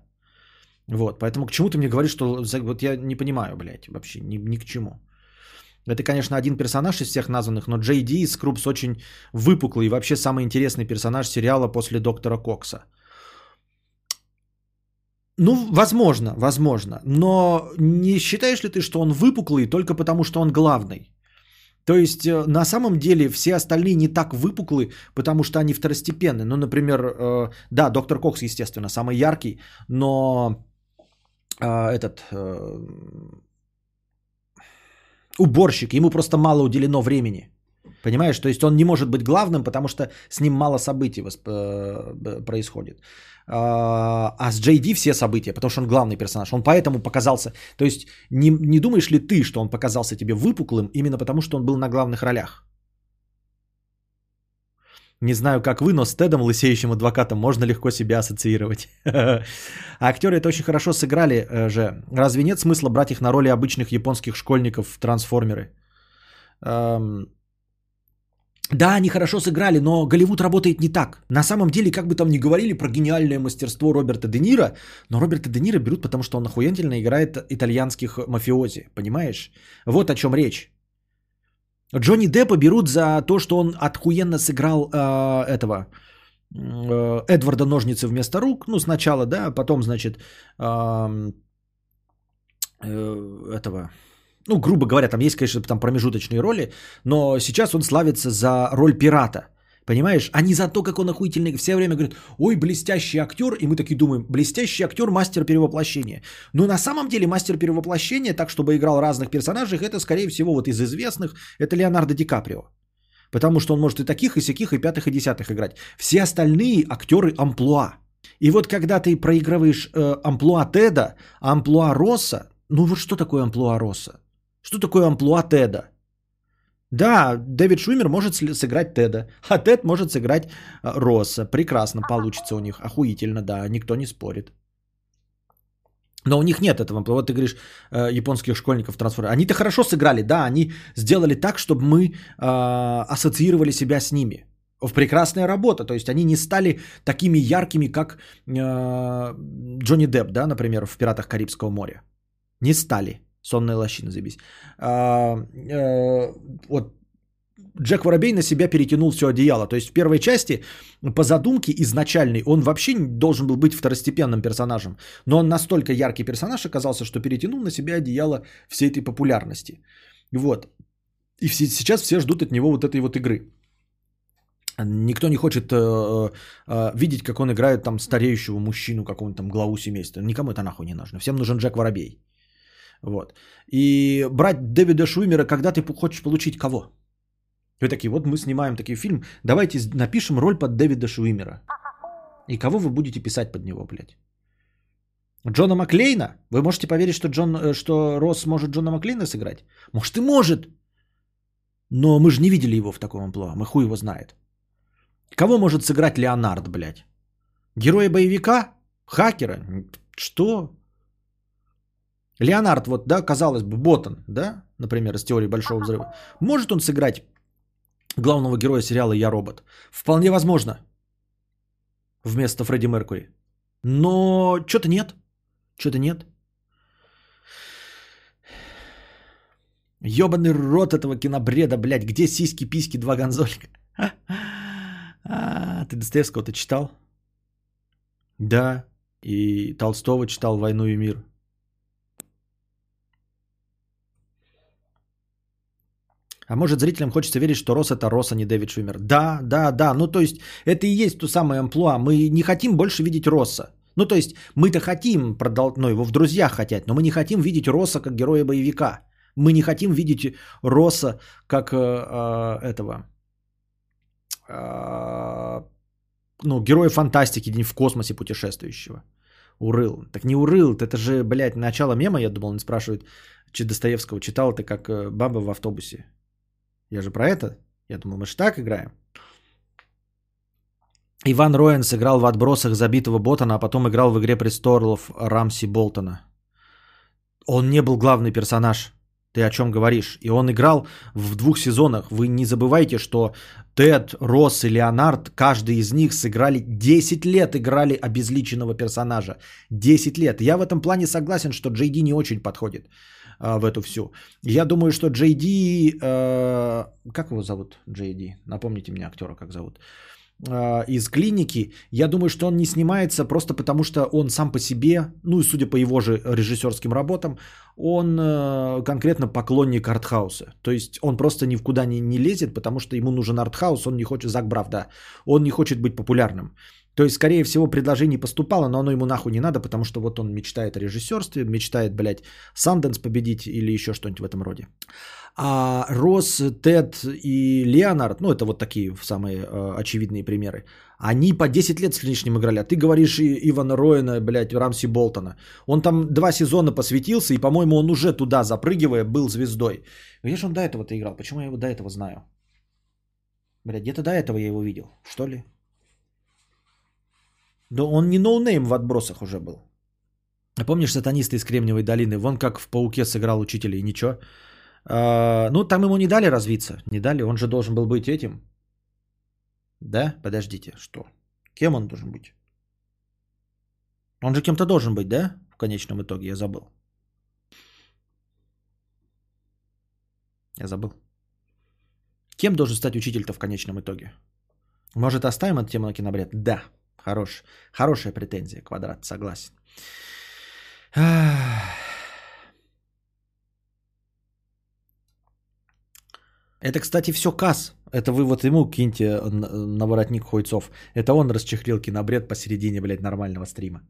Вот, поэтому к чему ты мне говоришь, что... Вот я не понимаю, блядь, вообще ни, ни к чему. Это, конечно, один персонаж из всех названных, но Джей Ди Скрупс очень выпуклый и вообще самый интересный персонаж сериала после Доктора Кокса. Ну, возможно, возможно. Но не считаешь ли ты, что он выпуклый только потому, что он главный? То есть э, на самом деле все остальные не так выпуклы, потому что они второстепенны. Ну, например, э, да, доктор Кокс, естественно, самый яркий, но э, этот уборщик, ему просто мало уделено времени. Понимаешь, то есть он не может быть главным, потому что с ним мало событий происходит. А, а с Ди все события, потому что он главный персонаж. Он поэтому показался... То есть не, не думаешь ли ты, что он показался тебе выпуклым именно потому, что он был на главных ролях? Не знаю, как вы, но с Тедом, лысеющим адвокатом, можно легко себя ассоциировать. Актеры это очень хорошо сыграли э, же. Разве нет смысла брать их на роли обычных японских школьников в трансформеры? Да, они хорошо сыграли, но Голливуд работает не так. На самом деле, как бы там ни говорили про гениальное мастерство Роберта Де Ниро, но Роберта Де Ниро берут, потому что он охуительно играет итальянских мафиози, понимаешь? Вот о чем речь. Джонни Деппа берут за то, что он отхуенно сыграл э, этого э, Эдварда Ножницы вместо рук. Ну, сначала, да, потом, значит, э, э, этого ну, грубо говоря, там есть, конечно, там промежуточные роли, но сейчас он славится за роль пирата. Понимаешь? А не за то, как он охуительный. Все время говорят, ой, блестящий актер. И мы такие думаем, блестящий актер, мастер перевоплощения. Но на самом деле мастер перевоплощения, так чтобы играл разных персонажей, это, скорее всего, вот из известных, это Леонардо Ди Каприо. Потому что он может и таких, и всяких, и пятых, и десятых играть. Все остальные актеры амплуа. И вот когда ты проигрываешь э, амплуа Теда, амплуа Росса, ну вот что такое амплуа Росса? Что такое амплуа Теда? Да, Дэвид Шумер может сыграть Теда, а Тед может сыграть а, Росса. Прекрасно получится у них, охуительно, да, никто не спорит. Но у них нет этого. Вот ты говоришь, э, японских школьников трансформеров. Они-то хорошо сыграли, да, они сделали так, чтобы мы э, ассоциировали себя с ними. В прекрасная работа. То есть они не стали такими яркими, как э, Джонни Депп, да, например, в «Пиратах Карибского моря». Не стали. Сонная лощина, заебись. А, а, вот Джек Воробей на себя перетянул все одеяло. То есть в первой части, по задумке изначальной, он вообще должен был быть второстепенным персонажем. Но он настолько яркий персонаж оказался, что перетянул на себя одеяло всей этой популярности. Вот. И все, сейчас все ждут от него вот этой вот игры. Никто не хочет э, э, видеть, как он играет там стареющего мужчину, какого-нибудь там главу семейства. Никому это нахуй не нужно. Всем нужен Джек Воробей. Вот. И брать Дэвида Шуимера, когда ты хочешь получить кого? Вы такие, вот мы снимаем такой фильм, давайте напишем роль под Дэвида Шуимера. И кого вы будете писать под него, блядь? Джона Маклейна? Вы можете поверить, что, Джон, э, что Росс может Джона Маклейна сыграть? Может и может. Но мы же не видели его в таком амплуа. Мы хуй его знает. Кого может сыграть Леонард, блядь? Героя боевика? Хакера? Что? Леонард, вот, да, казалось бы, Ботан, да, например, из теории Большого Взрыва. Может он сыграть главного героя сериала «Я робот»? Вполне возможно. Вместо Фредди Меркури. Но что-то нет. Что-то нет. Ёбаный рот этого кинобреда, блядь. Где сиськи-письки, два гонзолика? А, ты Достоевского-то читал? Да. И Толстого читал «Войну и мир». А может, зрителям хочется верить, что Рос это Рос, а не Дэвид Шумер. Да, да, да. Ну, то есть, это и есть то самое амплуа. Мы не хотим больше видеть Росса. Ну, то есть, мы-то хотим, продол... ну, его в друзьях хотят, но мы не хотим видеть Росса как героя боевика. Мы не хотим видеть Росса как э, э, этого, э, ну, героя фантастики, день в космосе путешествующего. Урыл. Так не урыл, это же, блядь, начало мема, я думал, он спрашивает, Достоевского читал ты как э, баба в автобусе. Я же про это. Я думал, мы же так играем. Иван Роен сыграл в отбросах забитого Ботана, а потом играл в «Игре престолов» Рамси Болтона. Он не был главный персонаж. Ты о чем говоришь? И он играл в двух сезонах. Вы не забывайте, что Тед, Росс и Леонард, каждый из них сыграли 10 лет, играли обезличенного персонажа. 10 лет. Я в этом плане согласен, что Джейди не очень подходит. А, в эту всю. Я думаю, что Ди... э, как его зовут, Ди? Напомните мне актера, как зовут. Э, из клиники. Я думаю, что он не снимается просто потому, что он сам по себе, ну и судя по его же режиссерским работам, он э, конкретно поклонник артхауса. То есть он просто ни в куда не, не лезет, потому что ему нужен артхаус, он не хочет, Зак Брав, да, он не хочет быть популярным. То есть, скорее всего, предложение поступало, но оно ему нахуй не надо, потому что вот он мечтает о режиссерстве, мечтает, блядь, Санденс победить или еще что-нибудь в этом роде. А Росс, Тед и Леонард, ну это вот такие самые э, очевидные примеры, они по 10 лет с лишним играли. А ты говоришь и Ивана Роина, блядь, Рамси Болтона. Он там два сезона посвятился, и, по-моему, он уже туда запрыгивая был звездой. Где же он до этого-то играл? Почему я его до этого знаю? Блядь, где-то до этого я его видел, что ли? Да он не ноунейм в отбросах уже был. А Помнишь сатанисты из Кремниевой долины? Вон как в «Пауке» сыграл учителя, и ничего. А, ну, там ему не дали развиться. Не дали, он же должен был быть этим. Да? Подождите, что? Кем он должен быть? Он же кем-то должен быть, да? В конечном итоге, я забыл. Я забыл. Кем должен стать учитель-то в конечном итоге? Может, оставим эту тему на кинобред? Да. Хорош. Хорошая претензия, квадрат, согласен. Это, кстати, все Касс. Это вы вот ему киньте на воротник Хуйцов. Это он расчехлил кинобред посередине, блядь, нормального стрима.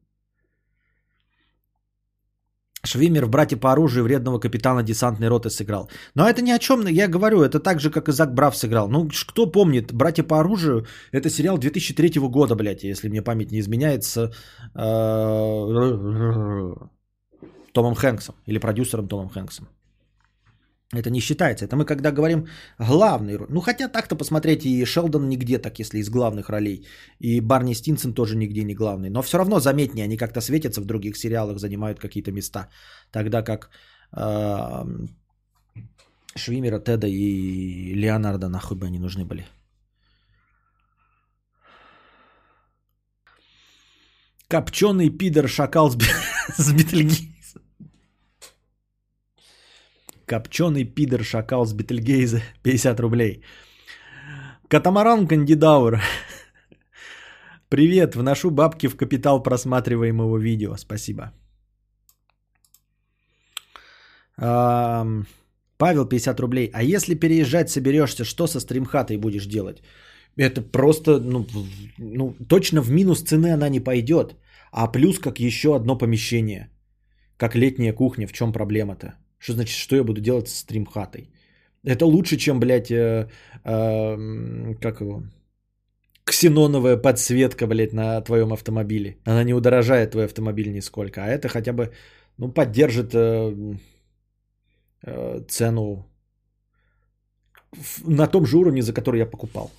Швимер в «Братья по оружию» вредного капитана десантной роты сыграл. Но это ни о чем, я говорю, это так же, как и Зак Брав сыграл. Ну, кто помнит, «Братья по оружию» – это сериал 2003 года, блядь, если мне память не изменяет, с э, Томом Хэнксом или продюсером Томом Хэнксом. Это не считается. Это мы когда говорим главный роль. Ну, хотя так-то посмотреть, и Шелдон нигде так, если из главных ролей. И Барни Стинсон тоже нигде не главный. Но все равно заметнее, они как-то светятся в других сериалах, занимают какие-то места. Тогда как э, Швимера, Теда и Леонардо нахуй бы они нужны были. Копченый пидор шакал с, с Бетельгейза. Копченый пидор шакал с Бетельгейза. 50 рублей. Катамаран кандидаур. Привет, вношу бабки в капитал просматриваемого видео. Спасибо. Павел, 50 рублей. А если переезжать соберешься, что со стримхатой будешь делать? Это просто, ну, ну, точно в минус цены она не пойдет. А плюс как еще одно помещение. Как летняя кухня. В чем проблема-то? Что значит, что я буду делать с стримхатой? Это лучше, чем, блядь, э, э, как его? Ксеноновая подсветка, блядь, на твоем автомобиле. Она не удорожает твой автомобиль нисколько. А это хотя бы, ну, поддержит э, э, цену на том же уровне, за который я покупал.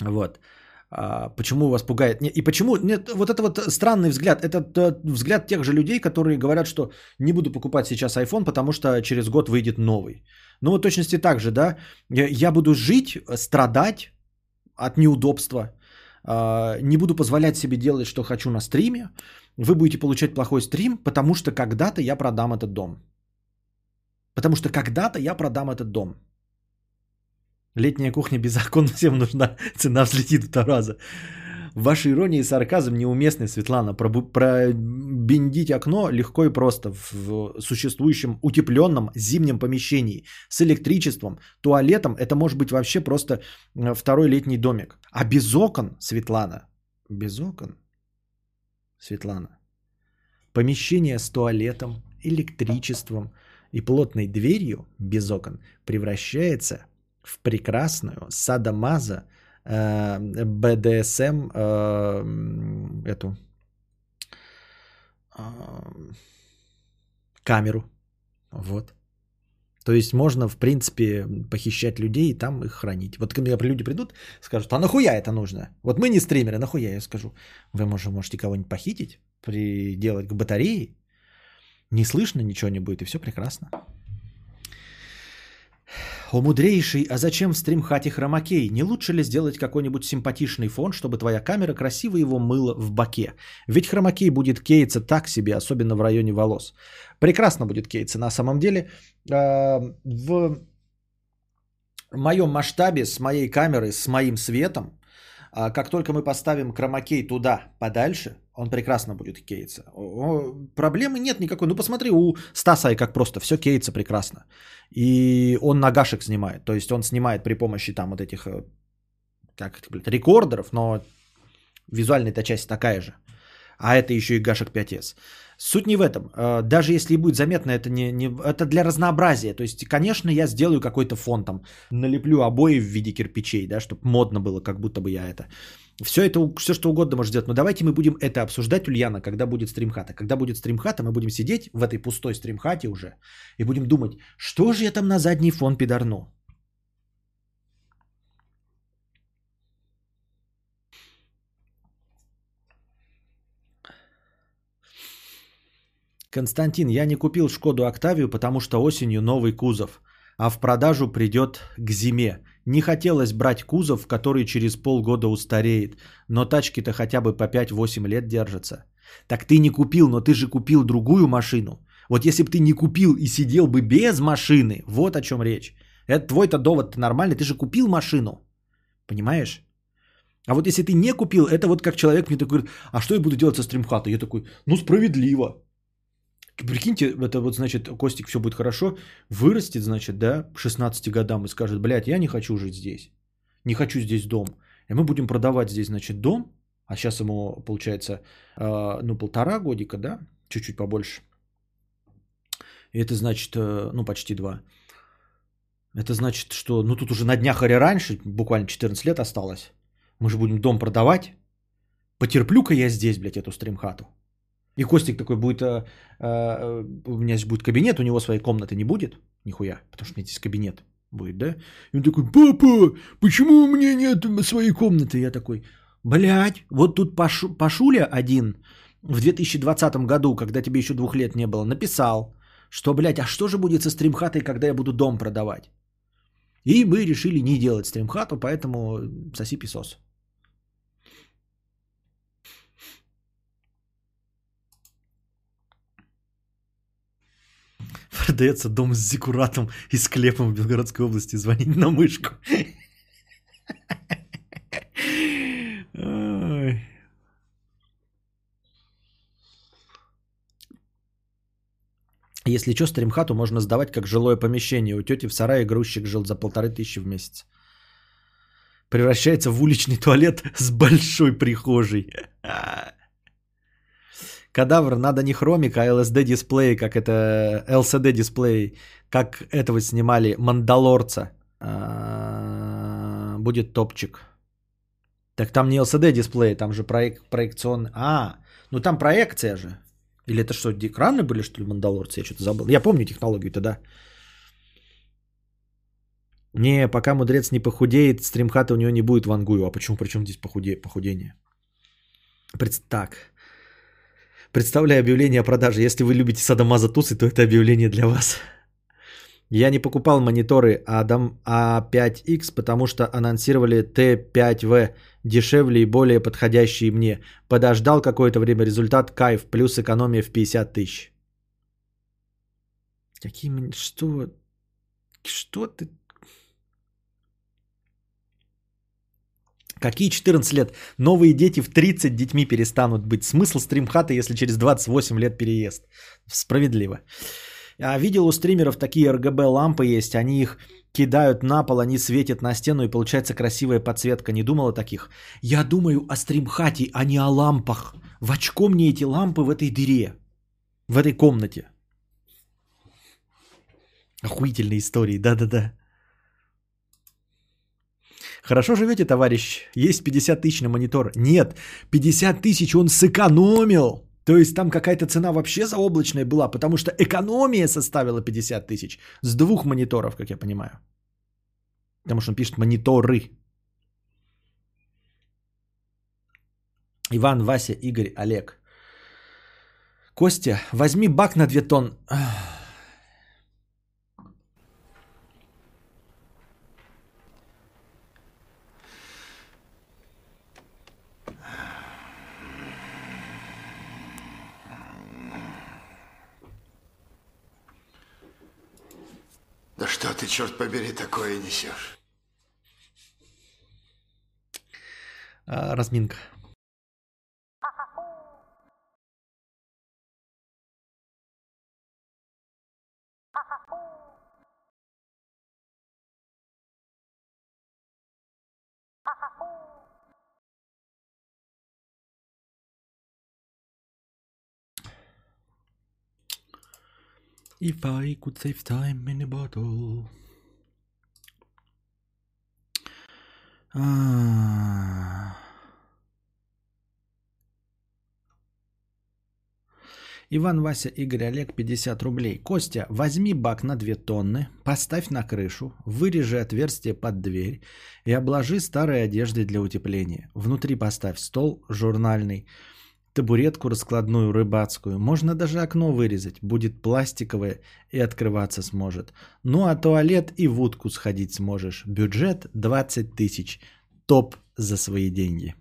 Вот. А, почему вас пугает? И почему? Нет, вот это вот странный взгляд. Это взгляд тех же людей, которые говорят, что не буду покупать сейчас iPhone, потому что через год выйдет новый. Ну вот точности так же, да. Я буду жить, страдать от неудобства. А, не буду позволять себе делать, что хочу на стриме. Вы будете получать плохой стрим, потому что когда-то я продам этот дом. Потому что когда-то я продам этот дом. Летняя кухня без окон всем нужна. Цена взлетит в два раза. Ваша ирония и сарказм неуместны, Светлана. Пробендить окно легко и просто в существующем утепленном зимнем помещении с электричеством, туалетом. Это может быть вообще просто э, второй летний домик. А без окон, Светлана, без окон, Светлана, помещение с туалетом, электричеством и плотной дверью без окон превращается в прекрасную садомаза э, БДСМ э, эту э, камеру. Вот. То есть можно, в принципе, похищать людей и там их хранить. Вот когда люди придут, скажут, а нахуя это нужно? Вот мы не стримеры, нахуя я скажу? Вы может, можете кого-нибудь похитить, приделать к батарее, не слышно, ничего не будет, и все прекрасно. О мудрейший, а зачем в стримхате хромакей? Не лучше ли сделать какой-нибудь симпатичный фон, чтобы твоя камера красиво его мыла в баке? Ведь хромакей будет кейться так себе, особенно в районе волос. Прекрасно будет кейться на самом деле. А, в моем масштабе, с моей камерой, с моим светом, а, как только мы поставим хромакей туда подальше, он прекрасно будет кейться. Проблемы нет никакой. Ну посмотри, у Стаса как просто все кейется прекрасно. И он нагашек снимает. То есть он снимает при помощи там вот этих э, как это, блядь, рекордеров, но визуальная-то часть такая же. А это еще и гашек 5S. Суть не в этом. Э, даже если и будет заметно, это, не, не, это для разнообразия. То есть, конечно, я сделаю какой-то фон там, налеплю обои в виде кирпичей, да, чтобы модно было, как будто бы я это. Все это, все что угодно может сделать. Но давайте мы будем это обсуждать, Ульяна, когда будет стримхата. Когда будет стримхата, мы будем сидеть в этой пустой стримхате уже и будем думать, что же я там на задний фон пидорну. Константин, я не купил Шкоду Октавию, потому что осенью новый кузов, а в продажу придет к зиме. Не хотелось брать кузов, который через полгода устареет, но тачки-то хотя бы по 5-8 лет держатся. Так ты не купил, но ты же купил другую машину. Вот если бы ты не купил и сидел бы без машины, вот о чем речь. Это твой-то довод нормальный, ты же купил машину. Понимаешь? А вот если ты не купил, это вот как человек мне такой говорит, а что я буду делать со стримхатой? Я такой, ну справедливо. Прикиньте, это вот, значит, Костик, все будет хорошо, вырастет, значит, да, к 16 годам и скажет, блядь, я не хочу жить здесь, не хочу здесь дом. И мы будем продавать здесь, значит, дом, а сейчас ему, получается, э, ну, полтора годика, да, чуть-чуть побольше. И это значит, э, ну, почти два. Это значит, что, ну, тут уже на днях или раньше, буквально 14 лет осталось, мы же будем дом продавать. Потерплю-ка я здесь, блядь, эту стримхату. И Костик такой будет, а, а, у меня здесь будет кабинет, у него своей комнаты не будет, нихуя, потому что у меня здесь кабинет будет, да? И он такой, папа, почему у меня нет своей комнаты? Я такой, блядь, вот тут Пашу, Пашуля один в 2020 году, когда тебе еще двух лет не было, написал, что, блядь, а что же будет со стримхатой, когда я буду дом продавать? И мы решили не делать стримхату, поэтому соси писос. Продается дом с зикуратом и склепом в Белгородской области. Звонить на мышку. Если что, стримхату можно сдавать как жилое помещение. У тети в сарае грузчик жил за полторы тысячи в месяц. Превращается в уличный туалет с большой прихожей. Кадавр, надо не хромик, а LSD дисплей, как это LCD дисплей, как этого снимали Мандалорца. А, будет топчик. Так там не LCD дисплей, там же проек, проекционный. А, ну там проекция же. Или это что, экраны были, что ли, Мандалорцы? Я что-то забыл. Я помню технологию-то, да. Не, пока мудрец не похудеет, стримхата у него не будет вангую. А почему? Причем здесь похуде... похудение? Так. Представляю объявление о продаже. Если вы любите садомаза то это объявление для вас. Я не покупал мониторы Adam A5X, потому что анонсировали T5V дешевле и более подходящие мне. Подождал какое-то время, результат кайф, плюс экономия в 50 тысяч. Какие... Что? Что ты Какие 14 лет? Новые дети в 30 детьми перестанут быть. Смысл стримхата, если через 28 лет переезд? Справедливо. А видел у стримеров такие RGB лампы есть, они их кидают на пол, они светят на стену и получается красивая подсветка. Не думал о таких? Я думаю о стримхате, а не о лампах. В очко мне эти лампы в этой дыре, в этой комнате. Охуительные истории, да-да-да. Хорошо живете, товарищ? Есть 50 тысяч на монитор? Нет, 50 тысяч он сэкономил. То есть там какая-то цена вообще заоблачная была, потому что экономия составила 50 тысяч с двух мониторов, как я понимаю. Потому что он пишет мониторы. Иван, Вася, Игорь, Олег. Костя, возьми бак на 2 тонн. Да что ты, черт побери, такое несешь? А, разминка. If I could save time in a bottle. А. Иван, Вася, Игорь, Олег, 50 рублей. Костя, возьми бак на 2 тонны, поставь на крышу, вырежи отверстие под дверь и обложи старой одеждой для утепления. Внутри поставь стол журнальный, табуретку раскладную рыбацкую. Можно даже окно вырезать, будет пластиковое и открываться сможет. Ну а туалет и в утку сходить сможешь. Бюджет 20 тысяч. Топ за свои деньги.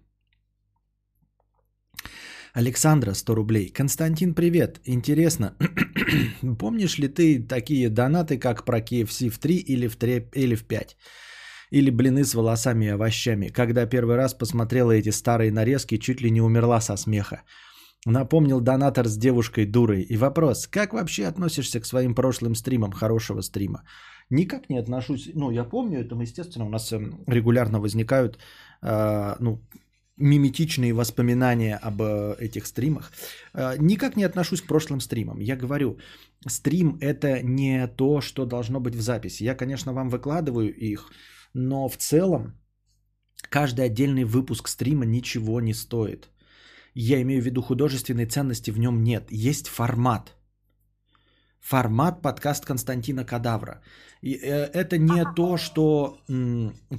Александра, 100 рублей. Константин, привет. Интересно, помнишь ли ты такие донаты, как про KFC в 3 или в, 3, или в 5? Или блины с волосами и овощами. Когда первый раз посмотрела эти старые нарезки, чуть ли не умерла со смеха. Напомнил донатор с девушкой дурой. И вопрос, как вообще относишься к своим прошлым стримам, хорошего стрима? Никак не отношусь, ну я помню, это естественно у нас эм, регулярно возникают, э, ну, миметичные воспоминания об э, этих стримах. Э, никак не отношусь к прошлым стримам. Я говорю, стрим это не то, что должно быть в записи. Я, конечно, вам выкладываю их, но в целом каждый отдельный выпуск стрима ничего не стоит. Я имею в виду художественной ценности в нем нет. Есть формат. Формат подкаст Константина Кадавра. И э, это не то, что,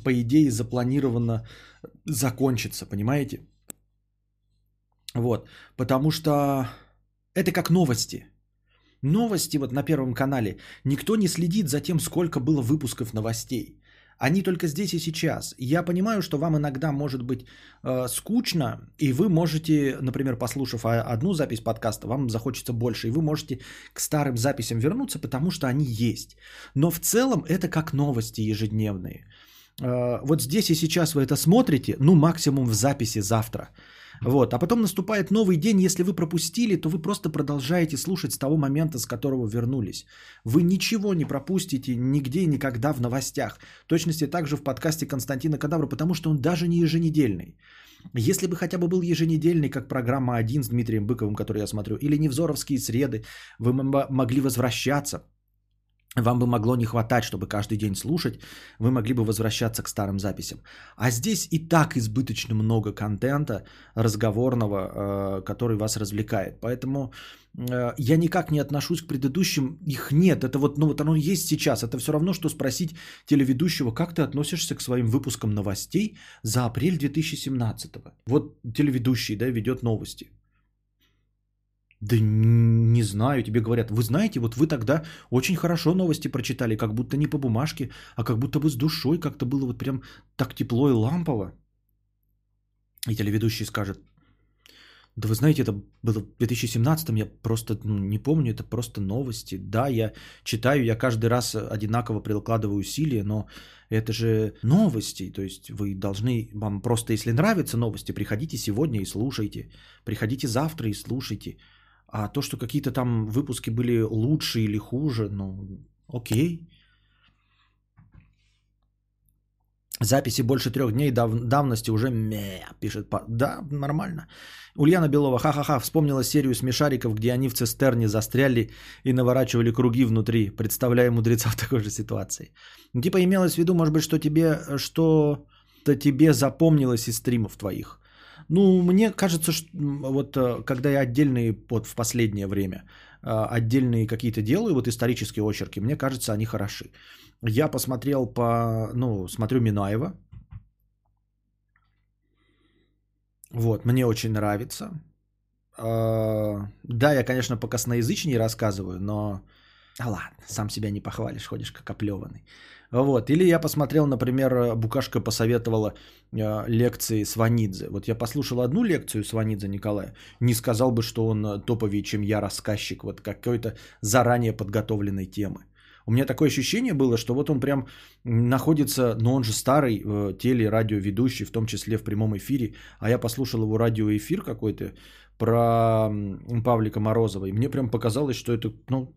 по идее, запланировано закончится, понимаете? Вот, потому что это как новости. Новости вот на Первом канале. Никто не следит за тем, сколько было выпусков новостей. Они только здесь и сейчас. Я понимаю, что вам иногда может быть э, скучно, и вы можете, например, послушав одну запись подкаста, вам захочется больше, и вы можете к старым записям вернуться, потому что они есть. Но в целом это как новости ежедневные. Э, вот здесь и сейчас вы это смотрите, ну максимум в записи завтра. Вот. А потом наступает новый день, если вы пропустили, то вы просто продолжаете слушать с того момента, с которого вернулись. Вы ничего не пропустите нигде и никогда в новостях. В точности также в подкасте Константина Кадавра, потому что он даже не еженедельный. Если бы хотя бы был еженедельный, как программа «Один» с Дмитрием Быковым, который я смотрю, или «Невзоровские среды», вы могли возвращаться – вам бы могло не хватать, чтобы каждый день слушать, вы могли бы возвращаться к старым записям. А здесь и так избыточно много контента разговорного, э, который вас развлекает. Поэтому э, я никак не отношусь к предыдущим, их нет. Это вот, ну вот оно есть сейчас. Это все равно, что спросить телеведущего, как ты относишься к своим выпускам новостей за апрель 2017. Вот телеведущий, да, ведет новости. Да не знаю, тебе говорят, вы знаете, вот вы тогда очень хорошо новости прочитали, как будто не по бумажке, а как будто бы с душой, как-то было вот прям так тепло и лампово. И телеведущий скажет, да вы знаете, это было в 2017, я просто ну, не помню, это просто новости. Да, я читаю, я каждый раз одинаково прикладываю усилия, но это же новости, то есть вы должны, вам просто если нравятся новости, приходите сегодня и слушайте, приходите завтра и слушайте. А то, что какие-то там выпуски были лучше или хуже, ну, окей. Записи больше трех дней дав- давности уже ме, пишет. Да, нормально. Ульяна Белова, ха-ха-ха, вспомнила серию смешариков, где они в цистерне застряли и наворачивали круги внутри, представляя мудреца в такой же ситуации. Типа имелось в виду, может быть, что тебе, что-то тебе запомнилось из стримов твоих. Ну, мне кажется, что вот э, когда я отдельные, вот в последнее время, э, отдельные какие-то делаю, вот исторические очерки, мне кажется, они хороши. Я посмотрел по, ну, смотрю Минаева. Вот, мне очень нравится. Э, да, я, конечно, по косноязычней рассказываю, но... А ладно, сам себя не похвалишь, ходишь как оплеванный. Вот. Или я посмотрел, например, Букашка посоветовала э, лекции Сванидзе. Вот я послушал одну лекцию Сванидзе Николая, не сказал бы, что он топовее, чем я рассказчик вот какой-то заранее подготовленной темы. У меня такое ощущение было, что вот он прям находится, но он же старый э, телерадиоведущий, в том числе в прямом эфире, а я послушал его радиоэфир какой-то про Павлика Морозова, и мне прям показалось, что это, ну,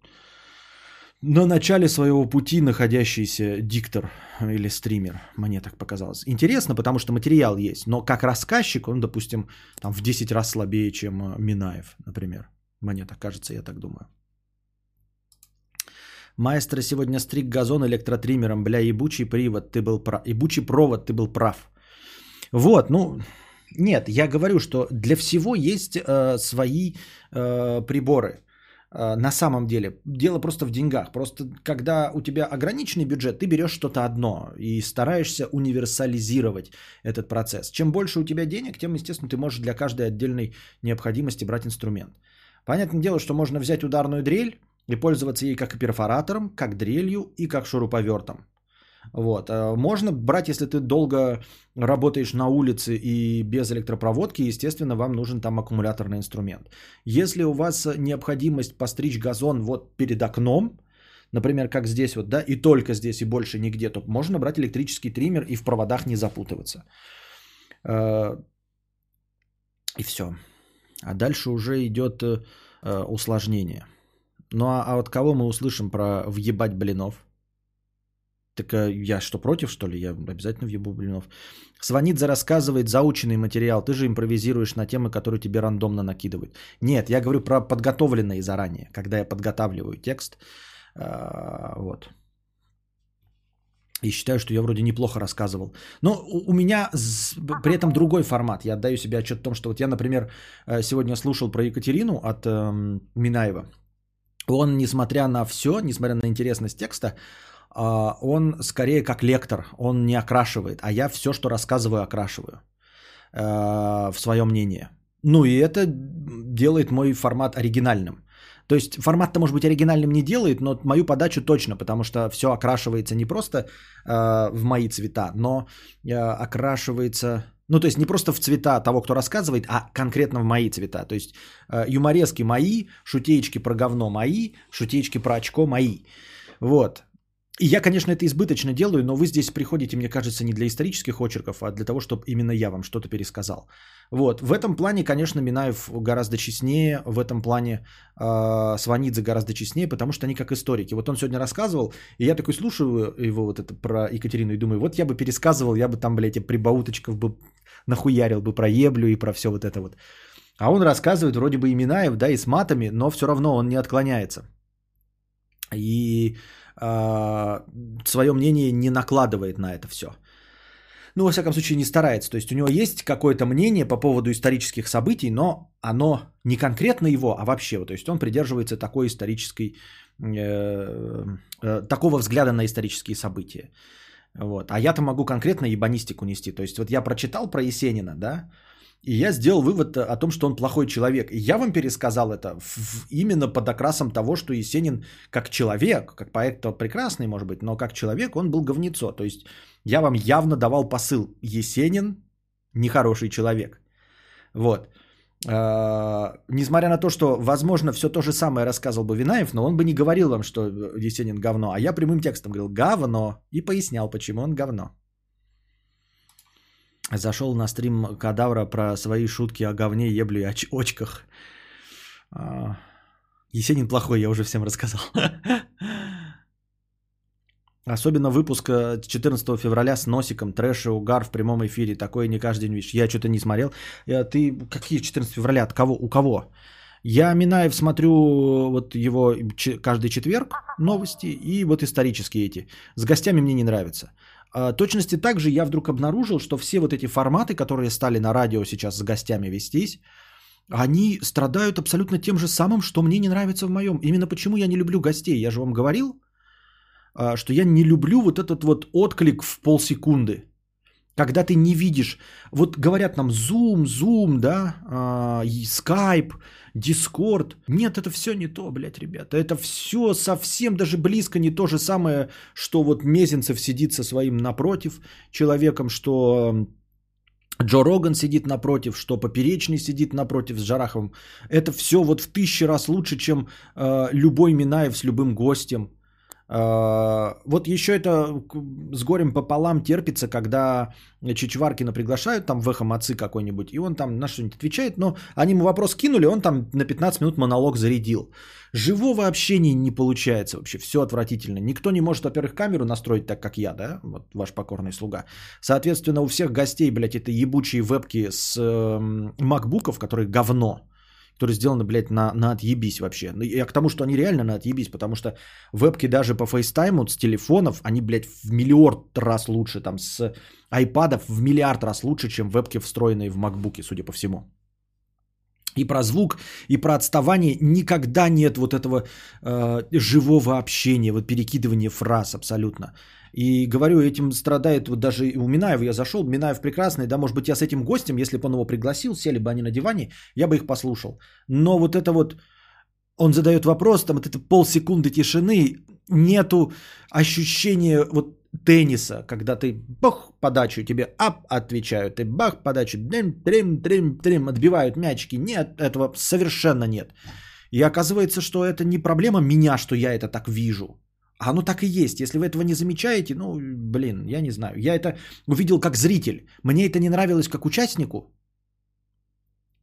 на начале своего пути находящийся диктор или стример, мне так показалось. Интересно, потому что материал есть, но как рассказчик он, допустим, там в 10 раз слабее, чем э, Минаев, например. Мне так кажется, я так думаю. Маэстро сегодня стриг газон электротриммером. Бля, ебучий привод, ты был прав. Ебучий провод, ты был прав. Вот, ну, нет, я говорю, что для всего есть э, свои э, приборы. Э, на самом деле, дело просто в деньгах. Просто когда у тебя ограниченный бюджет, ты берешь что-то одно и стараешься универсализировать этот процесс. Чем больше у тебя денег, тем, естественно, ты можешь для каждой отдельной необходимости брать инструмент. Понятное дело, что можно взять ударную дрель и пользоваться ей как перфоратором, как дрелью и как шуруповертом. Вот. А Можно брать, если ты долго работаешь на улице и без электропроводки, естественно, вам нужен там аккумуляторный инструмент. Если у вас необходимость постричь газон вот перед окном, например, как здесь вот, да, и только здесь и больше нигде, то можно брать электрический триммер и в проводах не запутываться. Э, И все. А дальше уже идет э, усложнение. Ну а, а от кого мы услышим про въебать блинов? Так а я что, против, что ли? Я обязательно въебу блинов. Сванидзе рассказывает заученный материал. Ты же импровизируешь на темы, которые тебе рандомно накидывают. Нет, я говорю про подготовленные заранее, когда я подготавливаю текст. А, Вот. И считаю, что я вроде неплохо рассказывал. Но у меня при этом другой формат. Я отдаю себе отчет о том, что вот я, например, э, сегодня слушал про Екатерину от эм, Минаева. Он, несмотря на все, несмотря на интересность текста, он скорее как лектор, он не окрашивает, а я все, что рассказываю, окрашиваю э, в свое мнение. Ну и это делает мой формат оригинальным. То есть формат-то, может быть, оригинальным не делает, но мою подачу точно, потому что все окрашивается не просто э, в мои цвета, но э, окрашивается, ну то есть не просто в цвета того, кто рассказывает, а конкретно в мои цвета. То есть э, юморески мои, шутеечки про говно мои, шутеечки про очко мои. Вот. И я, конечно, это избыточно делаю, но вы здесь приходите, мне кажется, не для исторических очерков, а для того, чтобы именно я вам что-то пересказал. Вот. В этом плане, конечно, Минаев гораздо честнее, в этом плане э, Сванидзе гораздо честнее, потому что они как историки. Вот он сегодня рассказывал, и я такой слушаю его вот это про Екатерину и думаю, вот я бы пересказывал, я бы там, блядь, прибауточков бы нахуярил бы про еблю и про все вот это вот. А он рассказывает вроде бы и Минаев, да, и с матами, но все равно он не отклоняется. И свое мнение не накладывает на это все. Ну, во всяком случае, не старается. То есть у него есть какое-то мнение по поводу исторических событий, но оно не конкретно его, а вообще. То есть он придерживается такой исторической, э, э, такого взгляда на исторические события. Вот. А я-то могу конкретно ебанистику нести. То есть вот я прочитал про Есенина, да, и я сделал вывод о том, что он плохой человек. И я вам пересказал это в- именно под окрасом того, что Есенин как человек, как поэт-то прекрасный, может быть, но как человек он был говнецо. То есть я вам явно давал посыл. Есенин нехороший человек. Вот. А, Несмотря на то, что, возможно, все то же самое рассказывал бы Винаев, но он бы не говорил вам, что Есенин говно. А я прямым текстом говорил говно и пояснял, почему он говно. Зашел на стрим Кадавра про свои шутки о говне, ебле и оч- очках. А, Есенин плохой, я уже всем рассказал. Особенно выпуск э, 14 февраля с носиком, трэш и угар в прямом эфире. Такое не каждый день видишь. Я что-то не смотрел. Э, Ты какие 14 февраля? От кого? У кого? Я Минаев смотрю вот его каждый четверг новости и вот исторические эти. С гостями мне не нравится. А, точности также я вдруг обнаружил, что все вот эти форматы, которые стали на радио сейчас с гостями вестись, они страдают абсолютно тем же самым, что мне не нравится в моем. Именно почему я не люблю гостей. Я же вам говорил, а, что я не люблю вот этот вот отклик в полсекунды. Когда ты не видишь, вот говорят нам Zoom, Zoom, да, а, Skype, Discord. Нет, это все не то, блядь, ребята. Это все совсем даже близко не то же самое, что вот Мезенцев сидит со своим напротив человеком, что Джо Роган сидит напротив, что Поперечный сидит напротив с Жараховым. Это все вот в тысячи раз лучше, чем э, любой Минаев с любым гостем. Э, Вот еще это с горем пополам терпится, когда Чичваркина приглашают там в эхо Мацы какой-нибудь, и он там на что-нибудь отвечает, но они ему вопрос кинули, он там на 15 минут монолог зарядил. Живого общения не получается вообще, все отвратительно. Никто не может, во-первых, камеру настроить так, как я, да, вот ваш покорный слуга. Соответственно, у всех гостей, блядь, это ебучие вебки с эм, макбуков, которые говно, которые сделаны, блядь, на, на отъебись вообще. Ну, Я к тому, что они реально на отъебись, потому что вебки даже по фейстайму с телефонов, они, блядь, в миллиард раз лучше, там, с айпадов в миллиард раз лучше, чем вебки, встроенные в макбуке, судя по всему. И про звук, и про отставание никогда нет вот этого э, живого общения, вот перекидывания фраз абсолютно. И говорю, этим страдает вот даже и у Минаева я зашел, Минаев прекрасный, да, может быть, я с этим гостем, если бы он его пригласил, сели бы они на диване, я бы их послушал. Но вот это вот, он задает вопрос, там вот это полсекунды тишины, нету ощущения вот тенниса, когда ты бах, подачу, тебе ап, отвечают, ты бах, подачу, дрим, трим, трим, трим, отбивают мячики. Нет, этого совершенно нет. И оказывается, что это не проблема меня, что я это так вижу. А оно так и есть. Если вы этого не замечаете, ну, блин, я не знаю. Я это увидел как зритель. Мне это не нравилось как участнику.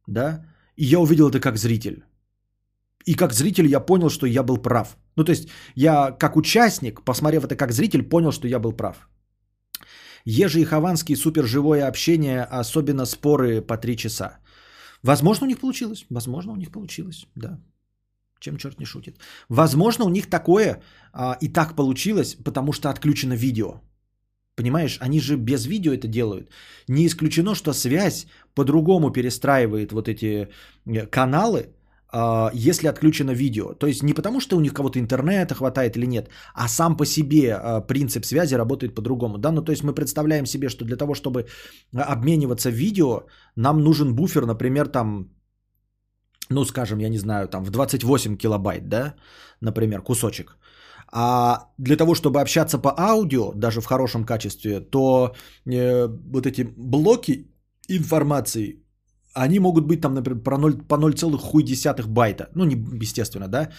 Да? И я увидел это как зритель. И как зритель я понял, что я был прав. Ну, то есть я как участник, посмотрев это как зритель, понял, что я был прав. Ежи и Хованский суперживое общение, особенно споры по три часа. Возможно, у них получилось. Возможно, у них получилось, да. Чем черт не шутит. Возможно, у них такое а, и так получилось, потому что отключено видео. Понимаешь, они же без видео это делают. Не исключено, что связь по-другому перестраивает вот эти э, каналы, а, если отключено видео. То есть не потому, что у них кого-то интернета хватает или нет, а сам по себе а, принцип связи работает по-другому. Да? Ну, то есть мы представляем себе, что для того, чтобы обмениваться видео, нам нужен буфер, например, там, ну, скажем, я не знаю, там в 28 килобайт, да, например, кусочек. А для того, чтобы общаться по аудио, даже в хорошем качестве, то э, вот эти блоки информации они могут быть там, например, про 0, по 0,1 байта. Ну, не, естественно, да,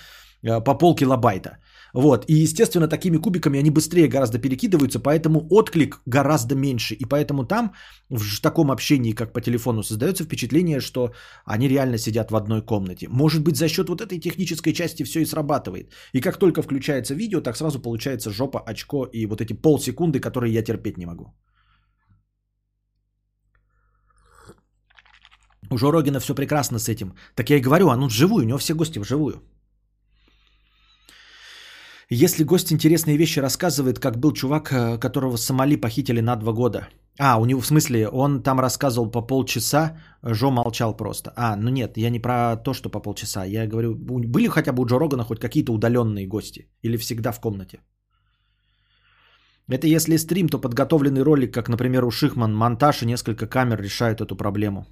по пол килобайта. Вот, и, естественно, такими кубиками они быстрее гораздо перекидываются, поэтому отклик гораздо меньше. И поэтому там, в таком общении, как по телефону, создается впечатление, что они реально сидят в одной комнате. Может быть, за счет вот этой технической части все и срабатывает. И как только включается видео, так сразу получается жопа, очко и вот эти полсекунды, которые я терпеть не могу. У Жо Рогина все прекрасно с этим. Так я и говорю, он вживую, у него все гости вживую. Если гость интересные вещи рассказывает, как был чувак, э, которого Сомали похитили на два года. А, у него в смысле, он там рассказывал по полчаса, Жо молчал просто. А, ну нет, я не про то, что по полчаса. Я говорю, были хотя бы у Джо Рогана хоть какие-то удаленные гости? Или всегда в комнате? Это если стрим, то подготовленный ролик, как, например, у Шихман, монтаж и несколько камер решают эту проблему.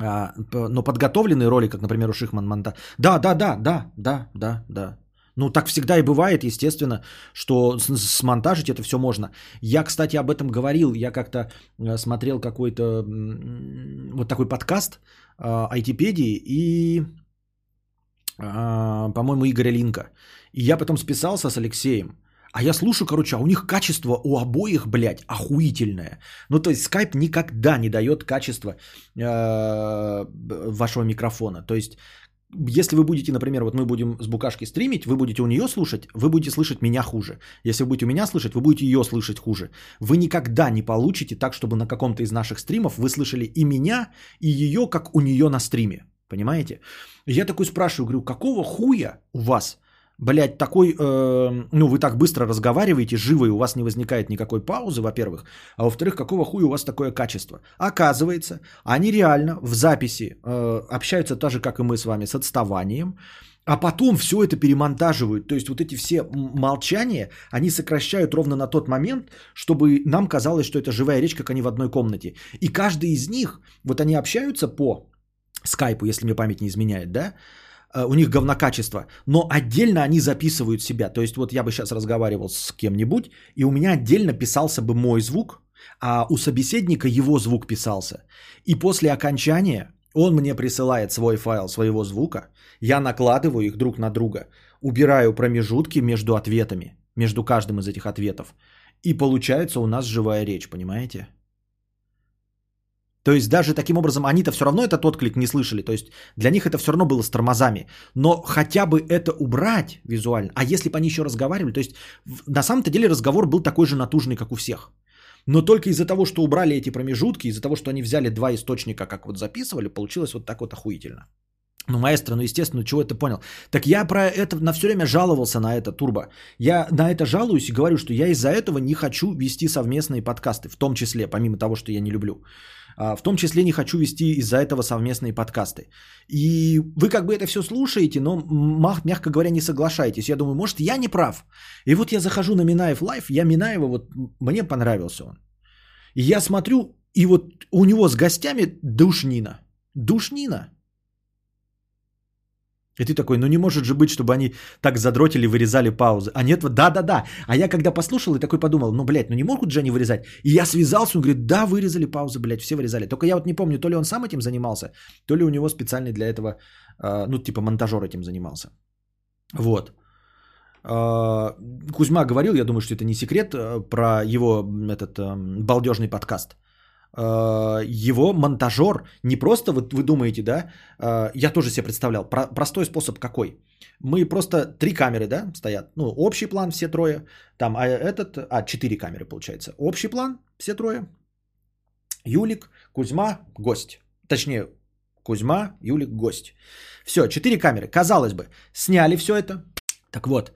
А, но подготовленный ролик, как, например, у Шихман Монта. Да, да, да, да, да, да, да. Ну, так всегда и бывает, естественно, что смонтажить это все можно. Я, кстати, об этом говорил. Я как-то э, смотрел какой-то вот такой подкаст э, айтипедии и, а, по-моему, Игоря Линка. И я потом списался с Алексеем. А я слушаю, короче, а у них качество у обоих, блядь, охуительное. Ну, то есть Skype никогда не дает качества э, вашего микрофона. То есть, если вы будете, например, вот мы будем с Букашки стримить, вы будете у нее слушать, вы будете слышать меня хуже. Если вы будете у меня слышать, вы будете ее слышать хуже. Вы никогда не получите так, чтобы на каком-то из наших стримов вы слышали и меня, и ее, как у нее на стриме. Понимаете? Я такой спрашиваю, говорю, какого хуя у вас Блять, такой, э, ну вы так быстро разговариваете, живо, и у вас не возникает никакой паузы, во-первых. А во-вторых, какого хуя у вас такое качество? Оказывается, они реально в записи э, общаются так же, как и мы с вами, с отставанием. А потом все это перемонтаживают. То есть вот эти все молчания, они сокращают ровно на тот момент, чтобы нам казалось, что это живая речь, как они в одной комнате. И каждый из них, вот они общаются по скайпу, если мне память не изменяет, да, у них говнокачество, но отдельно они записывают себя. То есть вот я бы сейчас разговаривал с кем-нибудь, и у меня отдельно писался бы мой звук, а у собеседника его звук писался. И после окончания он мне присылает свой файл своего звука, я накладываю их друг на друга. убираю промежутки между ответами, между каждым из этих ответов. И получается у нас живая речь, понимаете? То есть даже таким образом они-то все равно этот отклик не слышали. То есть для них это все равно было с тормозами. Но хотя бы это убрать визуально. А если бы они еще разговаривали, то есть на самом-то деле разговор был такой же натужный, как у всех. Но только из-за того, что убрали эти промежутки, из-за того, что они взяли два источника, как вот записывали, получилось вот так вот охуительно. Ну, маэстро, ну, естественно, чего это понял? Так я про это на все время жаловался на это, Турбо. Я на это жалуюсь и говорю, что я из-за этого не хочу вести совместные подкасты, в том числе, помимо того, что я не люблю. А, В том числе не хочу вести из-за этого совместные подкасты. И вы как бы это все слушаете, но, мягко говоря, не соглашаетесь. Я думаю, может, я не прав. И вот я захожу на Минаев Live, я Минаева, вот мне понравился он. И я смотрю, и вот у него с гостями душнина. Душнина. И ты такой, ну не может же быть, чтобы они так задротили, вырезали паузы. А нет, да-да-да. А я когда послушал и такой подумал, ну, блядь, ну не могут же они вырезать. И я связался, он говорит, да, вырезали паузы, блядь, все вырезали. Только я вот не помню, то ли он сам этим занимался, то ли у него специальный для этого, э, ну, типа монтажер этим занимался. Вот. Э, Кузьма говорил, я думаю, что это не секрет, э, про его этот балдежный подкаст его монтажер не просто, вот вы думаете, да, э, я тоже себе представлял, про- простой способ какой. Мы просто три камеры, да, стоят, ну, общий план все трое, там, а этот, а, четыре камеры получается. Общий план все трое, Юлик, Кузьма, гость. Точнее, Кузьма, Юлик, гость. Все, четыре камеры. Казалось бы, сняли все это. Так вот,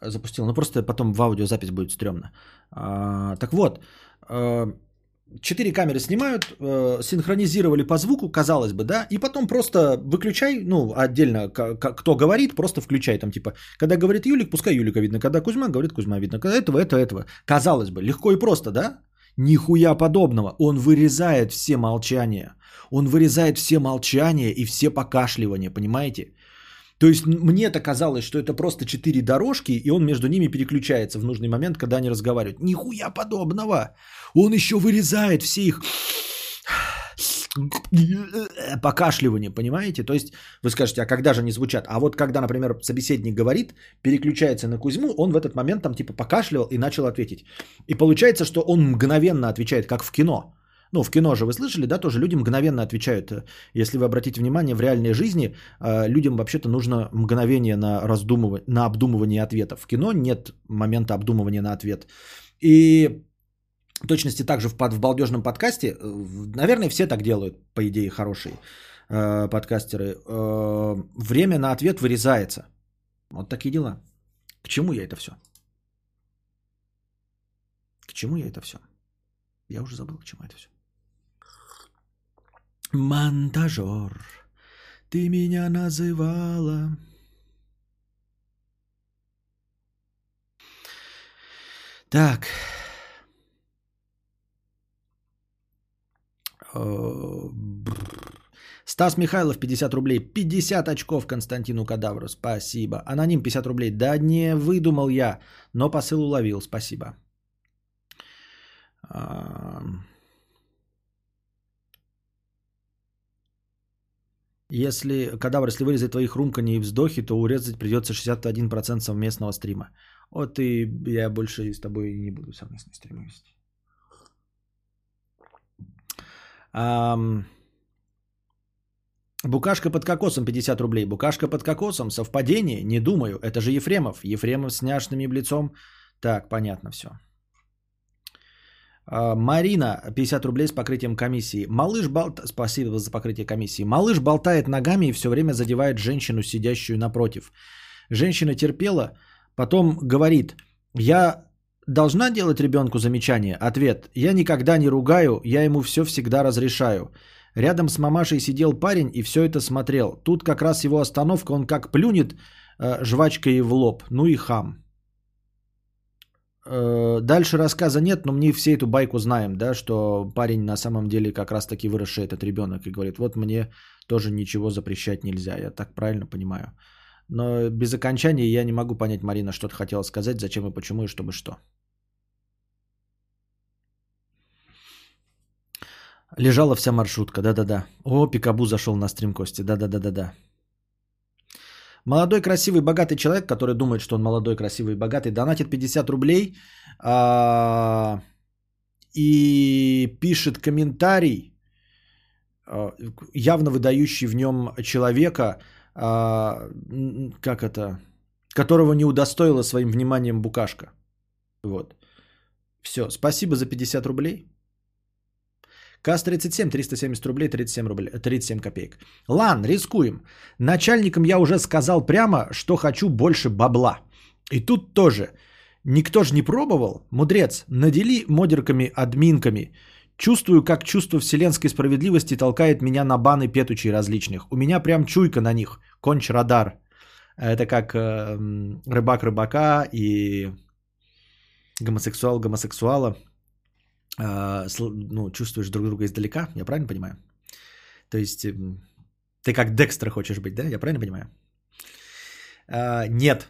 запустил. Ну, просто потом в аудиозапись будет стрёмно. А, так вот, э, четыре камеры снимают, э, синхронизировали по звуку, казалось бы, да, и потом просто выключай, ну, отдельно, к- кто говорит, просто включай там, типа, когда говорит Юлик, пускай Юлика видно, когда Кузьма говорит, Кузьма видно, когда этого, это, этого. Казалось бы, легко и просто, да? Нихуя подобного. Он вырезает все молчания. Он вырезает все молчания и все покашливания, понимаете? То есть мне-то казалось, что это просто четыре дорожки, и он между ними переключается в нужный момент, когда они разговаривают. Нихуя подобного. Он еще вырезает все их покашливания, понимаете? То есть вы скажете, а когда же они звучат? А вот когда, например, собеседник говорит, переключается на Кузьму, он в этот момент там типа покашливал и начал ответить. И получается, что он мгновенно отвечает, как в кино. Ну, в кино же вы слышали, да, тоже люди мгновенно отвечают. Если вы обратите внимание, в реальной жизни э, людям вообще-то нужно мгновение на раздумывание, на обдумывание ответа. В кино нет момента обдумывания на ответ. И в точности также в, под, в балдежном подкасте, э, наверное, все так делают, по идее, хорошие э, подкастеры. Э, время на ответ вырезается. Вот такие дела. К чему я это все? К чему я это все? Я уже забыл, к чему это все. Монтажер, ты меня называла. Так. Э. Стас Михайлов, 50 рублей. 50 очков Константину Кадавру. Спасибо. Аноним, 50 рублей. Да не выдумал я, но посыл уловил. Спасибо. А, Если, Кадавр, если вырезать твои хрумканье и вздохи, то урезать придется 61% совместного стрима. Вот и я больше с тобой не буду совместный стрим вести. Ам, Букашка под кокосом 50 рублей. Букашка под кокосом. Совпадение? Не думаю. Это же Ефремов. Ефремов с няшным лицом. Так, понятно все. Марина, 50 рублей с покрытием комиссии. Малыш болтает... Спасибо за покрытие комиссии. Малыш болтает ногами и все время задевает женщину, сидящую напротив. Женщина терпела, потом говорит, я должна делать ребенку замечание? Ответ, я никогда не ругаю, я ему все всегда разрешаю. Рядом с мамашей сидел парень и все это смотрел. Тут как раз его остановка, он как плюнет э, жвачкой в лоб. Ну и хам. Э, Дальше рассказа нет, но мы все эту байку знаем, да, что парень на самом деле как раз таки выросший этот ребенок и говорит, вот мне тоже ничего запрещать нельзя, я так правильно понимаю. Но без окончания я не могу понять, Марина, что ты хотела сказать, зачем и почему и чтобы что. Лежала вся маршрутка, да-да-да. О, Пикабу зашел на стрим Кости, да-да-да-да-да. Молодой, красивый, богатый человек, который думает, что он молодой, красивый богатый, донатит 50 рублей а, и пишет комментарий, а, явно выдающий в нем человека, а, как это, которого не удостоила своим вниманием букашка. Вот. Все, спасибо за 50 рублей. КАС-37, 370 рублей, 37, рублей, 37 копеек. Лан, рискуем. Начальникам я уже сказал прямо, что хочу больше бабла. И тут тоже. Никто же не пробовал. Мудрец, надели модерками, админками. Чувствую, как чувство вселенской справедливости толкает меня на баны петучей различных. У меня прям чуйка на них. Конч радар. Это как э, рыбак рыбака и гомосексуал гомосексуала. А, ну, чувствуешь друг друга издалека, я правильно понимаю? То есть эм, ты как Декстер хочешь быть, да? Я правильно понимаю? А, нет.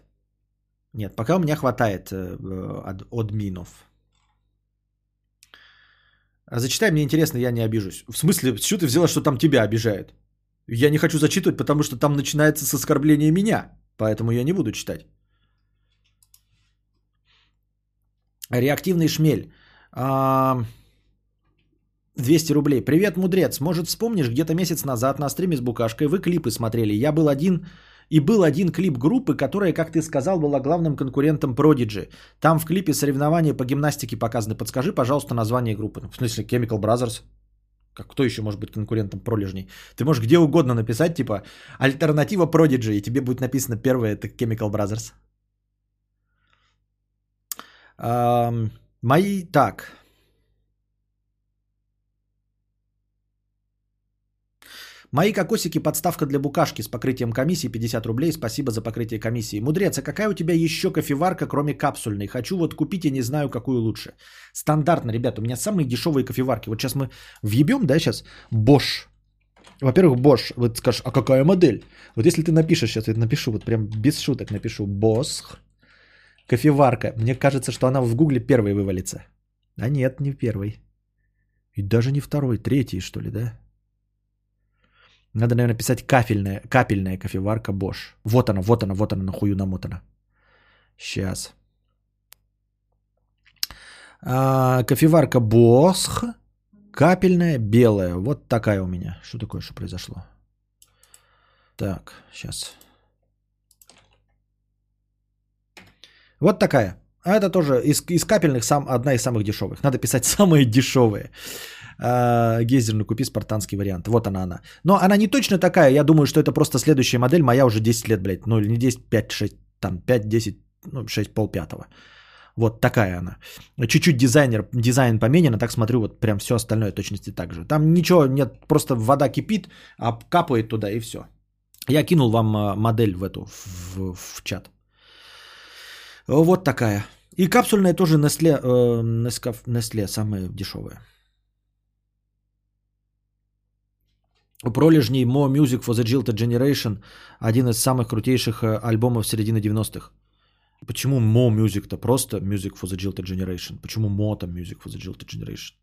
Нет, пока у меня хватает э, ад- админов. А зачитай, мне интересно, я не обижусь. В смысле, чего ты взяла, что там тебя обижают? Я не хочу зачитывать, потому что там начинается с оскорбления меня. Поэтому я не буду читать. Реактивный шмель. А, 200 рублей. Привет, мудрец. Может, вспомнишь, где-то месяц назад на стриме с Букашкой вы клипы смотрели. Я был один... И был один клип группы, которая, как ты сказал, была главным конкурентом Prodigy. Там в клипе соревнования по гимнастике показаны. Подскажи, пожалуйста, название группы. Ну, В смысле, Chemical Brothers. Как, кто еще может быть конкурентом пролежней? Ты можешь где угодно написать, типа, альтернатива Prodigy, и тебе будет написано первое, это Chemical Brothers. Ам, мои, так. Мои кокосики подставка для букашки с покрытием комиссии 50 рублей. Спасибо за покрытие комиссии. Мудрец, а какая у тебя еще кофеварка, кроме капсульной? Хочу вот купить и не знаю, какую лучше. Стандартно, ребята, у меня самые дешевые кофеварки. Вот сейчас мы въебем, да, сейчас Bosch. Во-первых, Bosch. Вот скажешь, а какая модель? Вот если ты напишешь, сейчас я напишу, вот прям без шуток напишу Bosch кофеварка. Мне кажется, что она в гугле первой вывалится. А нет, не первой. И даже не второй, третий, что ли, да? Надо, наверное, писать кафельная, капельная кофеварка Bosch. Вот она, вот она, вот она, нахую намотана. Сейчас. А, кофеварка Bosch. Капельная, белая. Вот такая у меня. Что такое, что произошло? Так, сейчас. Вот такая. А это тоже из, из капельных сам, одна из самых дешевых. Надо писать самые дешевые. А, Гейзерную купи спартанский вариант. Вот она она. Но она не точно такая. Я думаю, что это просто следующая модель. Моя уже 10 лет, блядь. Ну или не 10, 5, 6, там 5, 10, ну 6, пол пятого. Вот такая она. Чуть-чуть дизайнер, дизайн поменен, а так смотрю, вот прям все остальное точности так же. Там ничего нет, просто вода кипит, а капает туда и все. Я кинул вам а, модель в эту, в, в чат. Вот такая. И капсульная тоже Nestle, э, Nestle самая дешевая. У пролежней Mo Music for the Jilted Generation один из самых крутейших э, альбомов середины 90-х. Почему Mo Music-то? Просто Music for the Jilted Generation. Почему Mo там Music for the Jilted Generation?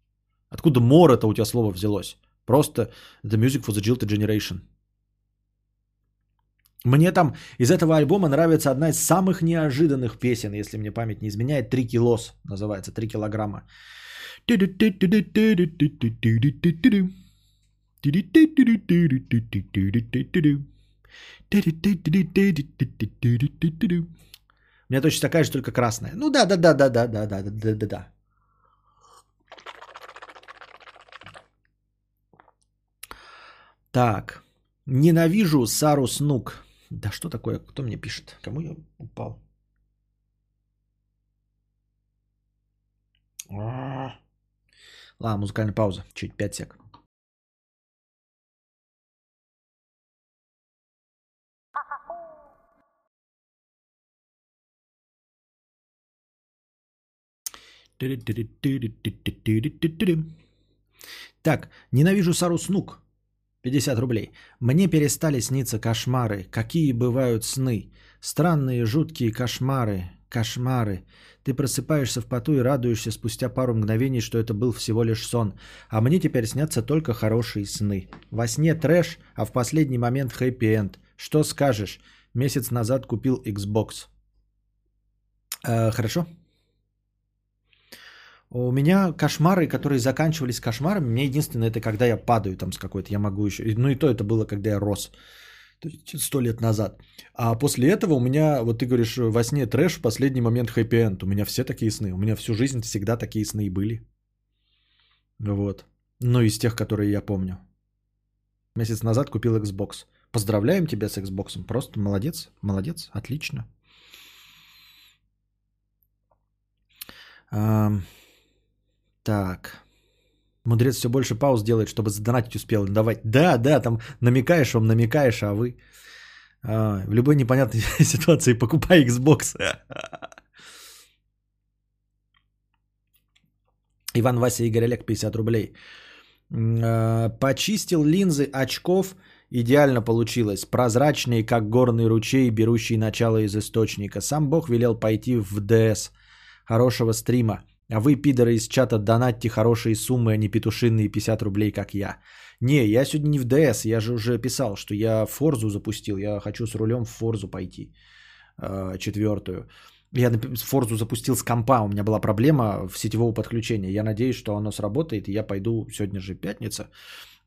Откуда More это у тебя слово взялось? Просто это Music for the Jilted Generation. Мне там из этого альбома нравится одна из самых неожиданных песен, если мне память не изменяет. Три килос называется, три килограмма. У меня точно такая же, только красная. Ну да, да, да, да, да, да, да, да, да, да. Так. Ненавижу Сару Снук. Да что такое? Кто мне пишет? Кому я упал? А. Ладно, музыкальная пауза. Чуть 5 сек. Так, ненавижу Сару Снук. 50 рублей. Мне перестали сниться кошмары. Какие бывают сны? Странные, жуткие кошмары. Кошмары. Ты просыпаешься в поту и радуешься спустя пару мгновений, что это был всего лишь сон. А мне теперь снятся только хорошие сны. Во сне трэш, а в последний момент хэппи-энд. Что скажешь? Месяц назад купил Xbox. Э, хорошо. У меня кошмары, которые заканчивались кошмарами, мне единственное, это когда я падаю там с какой-то, я могу еще, ну и то это было, когда я рос, сто лет назад. А после этого у меня, вот ты говоришь, во сне трэш, последний момент хэппи-энд, у меня все такие сны, у меня всю жизнь всегда такие сны были. Вот. Ну, из тех, которые я помню. Месяц назад купил Xbox. Поздравляем тебя с Xbox. Просто молодец, молодец, отлично. А, так. Мудрец все больше пауз делает, чтобы задонатить успел. Давай. Да, да, там намекаешь, он намекаешь, а вы а, в любой непонятной ситуации покупай Xbox. Иван Вася Игорь Олег 50 рублей. А, почистил линзы очков. Идеально получилось. Прозрачные, как горный ручей, берущий начало из источника. Сам Бог велел пойти в ДС. Хорошего стрима. А вы, пидоры из чата, донатьте хорошие суммы, а не петушинные 50 рублей, как я. Не, я сегодня не в ДС, я же уже писал, что я Форзу запустил. Я хочу с рулем в Форзу пойти. Э, четвертую. Я Форзу запустил с компа, у меня была проблема в сетевого подключения. Я надеюсь, что оно сработает, и я пойду, сегодня же пятница,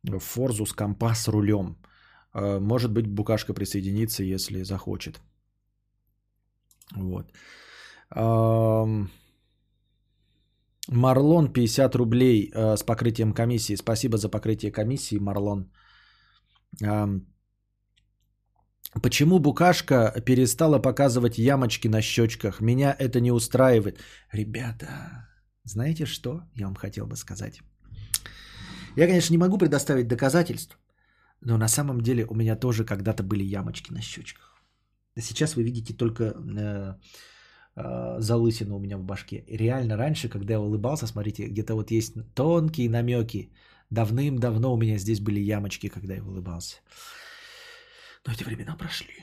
в Форзу с компа с рулем. Э, может быть, Букашка присоединится, если захочет. Вот. Марлон 50 рублей э, с покрытием комиссии. Спасибо за покрытие комиссии, Марлон. Почему букашка перестала показывать ямочки на щечках? Меня это не устраивает. Ребята, знаете что я вам хотел бы сказать? Я, конечно, не могу предоставить доказательств, но на самом деле у меня тоже когда-то были ямочки на щечках. Сейчас вы видите только э, э, залысину у меня в башке. И реально раньше, когда я улыбался, смотрите, где-то вот есть тонкие намеки. Давным-давно у меня здесь были ямочки, когда я улыбался. Но эти времена прошли.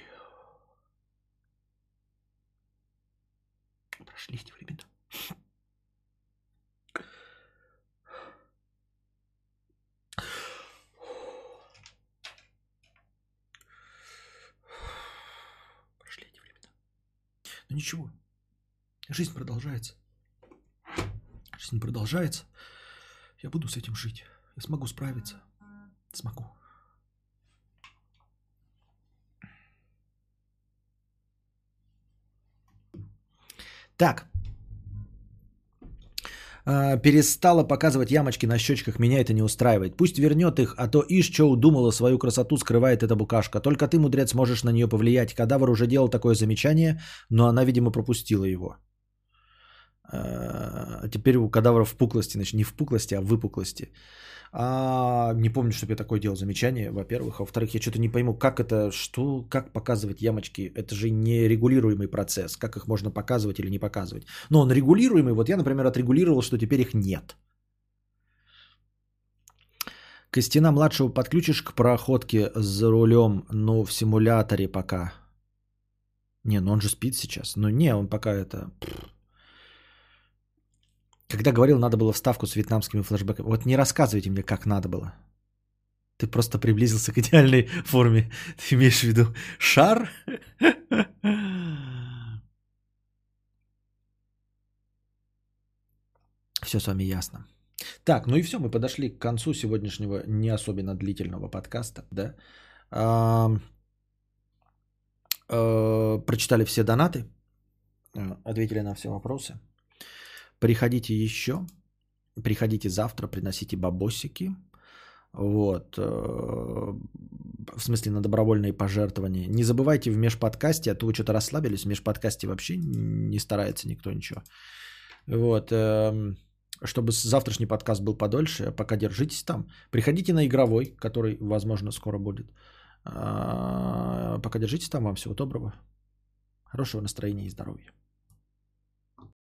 Прошли эти времена. Прошли эти времена. Но ничего. Жизнь продолжается. Жизнь продолжается. Я буду с этим жить. Я смогу справиться. Смогу. Так. А, перестала показывать ямочки на щечках, меня это не устраивает. Пусть вернет их, а то ишь, что удумала, свою красоту скрывает эта букашка. Только ты, мудрец, можешь на нее повлиять. Кадавр уже делал такое замечание, но она, видимо, пропустила его. А теперь у кадавра впуклости, значит, не впуклости, а выпуклости. А, не помню, чтобы я такое делал замечание, во-первых. А во-вторых, я что-то не пойму, как это, что, как показывать ямочки. Это же не регулируемый процесс. Как их можно показывать или не показывать. Но он регулируемый. Вот я, например, отрегулировал, что теперь их нет. Костина младшего подключишь к проходке за рулем, но в симуляторе пока. Не, ну он же спит сейчас. Ну не, он пока это... Когда говорил, надо было вставку с вьетнамскими флешбеками. Вот не рассказывайте мне, как надо было. Ты просто приблизился к идеальной форме. Ты имеешь в виду шар? Все с вами ясно. Так, ну и все, мы подошли к концу сегодняшнего не особенно длительного подкаста, да. А, прочитали все донаты, ответили на все вопросы. Приходите еще. Приходите завтра, приносите бабосики. Вот. Э, в смысле на добровольные пожертвования. Не забывайте в межподкасте, а то вы что-то расслабились. В межподкасте вообще не старается никто ничего. Вот. Эм, чтобы завтрашний подкаст был подольше, пока держитесь там. Приходите на игровой, который, возможно, скоро будет. А, пока держитесь там. Вам всего доброго. Хорошего настроения и здоровья.